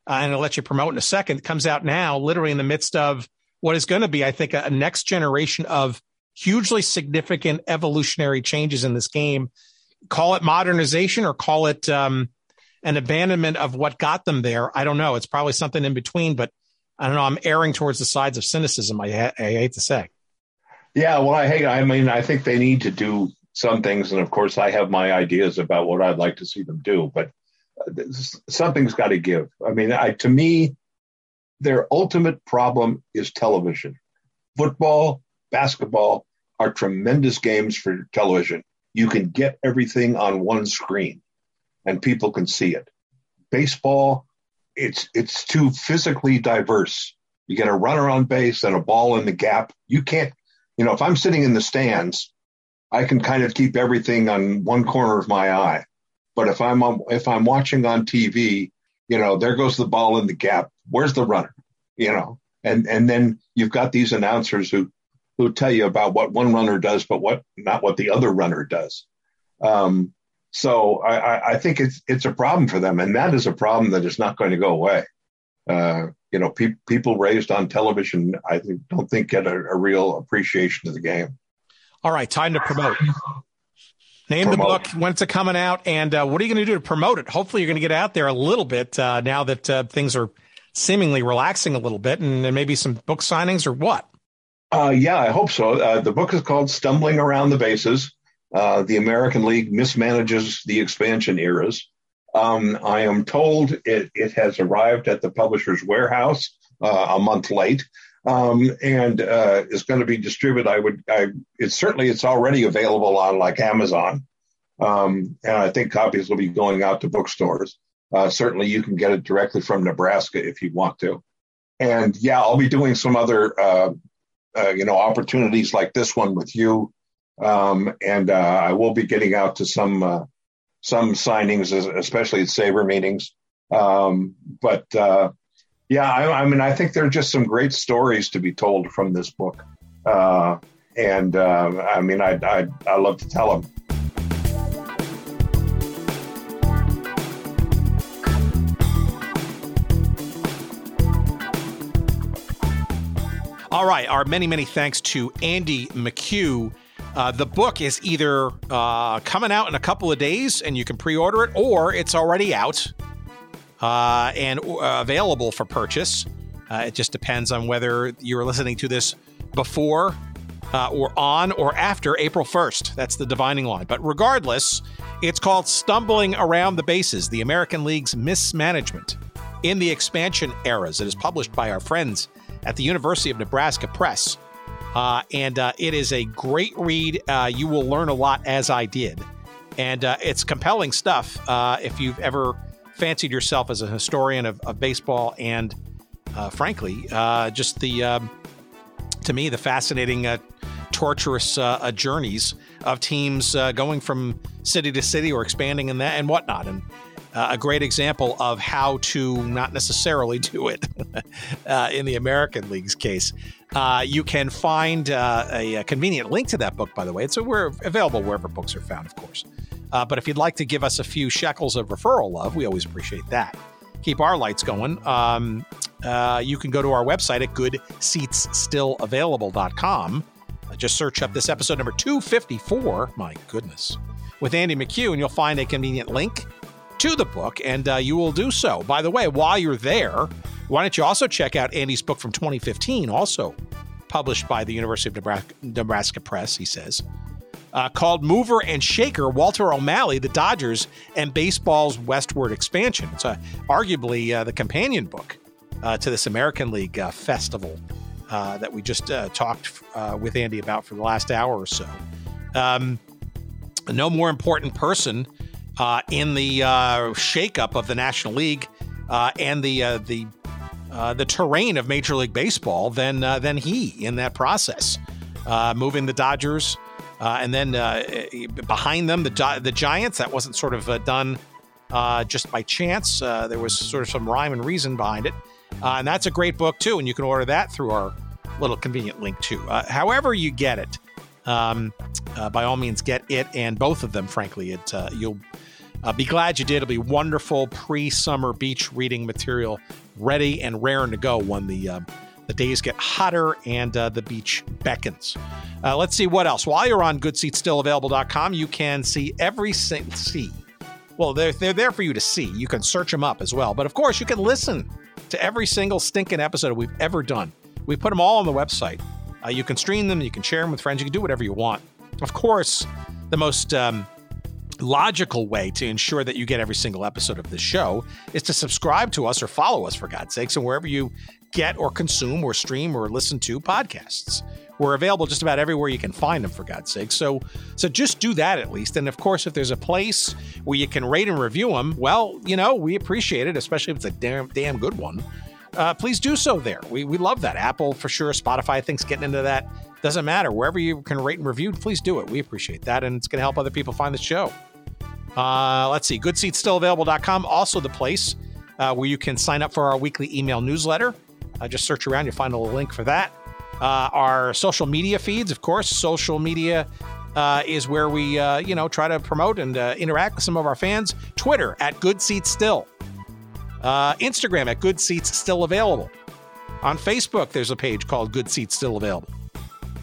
uh, and I'll let you promote in a second. It comes out now, literally in the midst of what is going to be, I think, a, a next generation of hugely significant evolutionary changes in this game. Call it modernization or call it um, an abandonment of what got them there. I don't know. It's probably something in between, but I don't know. I'm erring towards the sides of cynicism. I, ha- I hate to say. Yeah, well, I hate. I mean, I think they need to do some things, and of course, I have my ideas about what I'd like to see them do. But uh, something's got to give. I mean, I, to me, their ultimate problem is television. Football, basketball are tremendous games for television. You can get everything on one screen, and people can see it. Baseball, it's it's too physically diverse. You get a runner on base and a ball in the gap. You can't, you know, if I'm sitting in the stands I can kind of keep everything on one corner of my eye. But if I'm on, if I'm watching on TV, you know, there goes the ball in the gap. Where's the runner? You know, and and then you've got these announcers who who tell you about what one runner does, but what not what the other runner does. Um, so I, I think it's it's a problem for them, and that is a problem that is not going to go away. Uh, you know, pe- people raised on television, I think, don't think get a, a real appreciation of the game. All right, time to promote. Name promote. the book, when's it coming out, and uh, what are you going to do to promote it? Hopefully, you're going to get out there a little bit uh, now that uh, things are seemingly relaxing a little bit, and, and maybe some book signings or what? Uh, yeah, I hope so. Uh, the book is called Stumbling Around the Bases. Uh, the American League mismanages the expansion eras. Um, I am told it, it, has arrived at the publisher's warehouse a month late um, and uh, is going to be distributed. I would, I, it's certainly it's already available on like Amazon, um, and I think copies will be going out to bookstores. Uh, certainly, you can get it directly from Nebraska if you want to. And yeah, I'll be doing some other, uh, uh you know, opportunities like this one with you, um, and uh, I will be getting out to some uh, some signings, especially at SABR meetings. Um, but uh, yeah, I, I, mean, I think there are just some great stories to be told from this book, uh, and uh, I mean, I I I love to tell them. All right, our many many thanks to Andy McCue. Uh, the book is either uh, coming out in a couple of days and you can pre-order it, or it's already out uh, and uh, available for purchase. Uh, it just depends on whether you're listening to this before or on or after April 1st. That's the divining line. But regardless, it's called Stumbling Around the Bases The American League's Mismanagement in the Expansion Eras. It is published by our friends at the University of Nebraska Press. Uh, and uh, it is a great read. Uh, you will learn a lot as I did. And uh, it's compelling stuff uh, if you've ever fancied yourself as a historian of, of baseball and, uh, frankly, just the, um, to me, the fascinating, torturous journeys of teams going from city to city or expanding in that and whatnot. And a great example of how to not necessarily do it in the American League's case. Uh, you can find uh, a, a, convenient link to that book, by the way. So we're available wherever books are found, of course. Uh, but if you'd like to give us a few shekels of referral love, we always appreciate that. Keep our lights going. Um, uh, you can go to our website at goodseatsstillavailable.com. just search up this episode number 254. My goodness. With Andy McCue, and you'll find a convenient link to the book, and uh, you will do so. By the way, while you're there, why don't you also check out Andy's book from 2015, also published by the University of Nebraska, Nebraska Press, he says, uh, called Mover and Shaker Walter O'Malley, the Dodgers, and Baseball's Westward Expansion. It's uh, arguably uh, the companion book uh, to this American League uh, festival uh, that we just talked with Andy about for the last hour or so. Um, no more important person in the shakeup of the National League uh, and the uh, the uh, the terrain of Major League Baseball than uh, than he in that process, uh, moving the Dodgers. Uh, and then uh, behind them, the the Giants. That wasn't sort of done just by chance. there was sort of some rhyme and reason behind it, and that's a great book too. And you can order that through our little convenient link too. however you get it, um, by all means, get it and both of them. Frankly, it you'll uh, be glad you did. It'll be wonderful pre-summer beach reading material, ready and raring to go when the uh, the days get hotter and uh, the beach beckons. Uh, let's see what else. While you're on GoodSeatsStillAvailable.com, you can see every single see. Well, they're they're there for you to see. You can search them up as well, but of course, you can listen to every single stinking episode we've ever done. We put them all on the website. Uh, you can stream them. You can share them with friends. You can do whatever you want. Of course, the most um, logical way to ensure that you get every single episode of this show is to subscribe to us or follow us, for God's sakes, and wherever you get or consume or stream or listen to podcasts. We're available just about everywhere you can find them, for God's sake. So, so just do that at least. And of course, if there's a place where you can rate and review them, well, you know, we appreciate it, especially if it's a damn, damn good one. Uh, please do so there. We, we love that. Apple for sure. Spotify, think's getting into that. Doesn't matter. Wherever you can rate and review, please do it. We appreciate that. And it's going to help other people find the show. Uh, let's see, goodseatsstillavailable.com, also the place uh, where you can sign up for our weekly email newsletter. Uh, just search around, you'll find a link for that. Uh, our social media feeds, of course, social media uh, is where we, uh, you know, try to promote and interact with some of our fans. Twitter at Good Seats Still, Instagram at Good Seats Still Available. On Facebook, there's a page called Good Seats Still Available.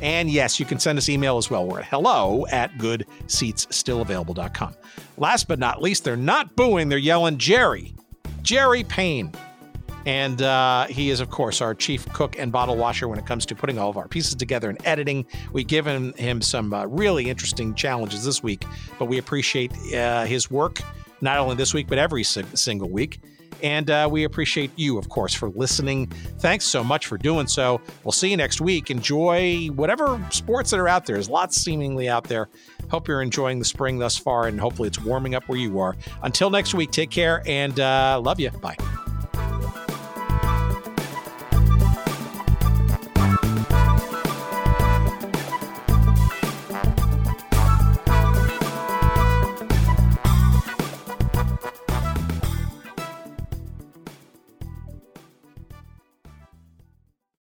And yes, you can send us email as well. We're at hello at goodseatsstillavailable.com. Last but not least, they're not booing, they're yelling Jerry. Jerry Payne. And uh, he is, of course, our chief cook and bottle washer when it comes to putting all of our pieces together and editing. We've given him some uh, really interesting challenges this week, but we appreciate uh, his work not only this week, but every single week. And uh, we appreciate you, of course, for listening. Thanks so much for doing so. We'll see you next week. Enjoy whatever sports that are out there. There's lots seemingly out there. Hope you're enjoying the spring thus far, and hopefully it's warming up where you are. Until next week, take care and uh, love you. Bye.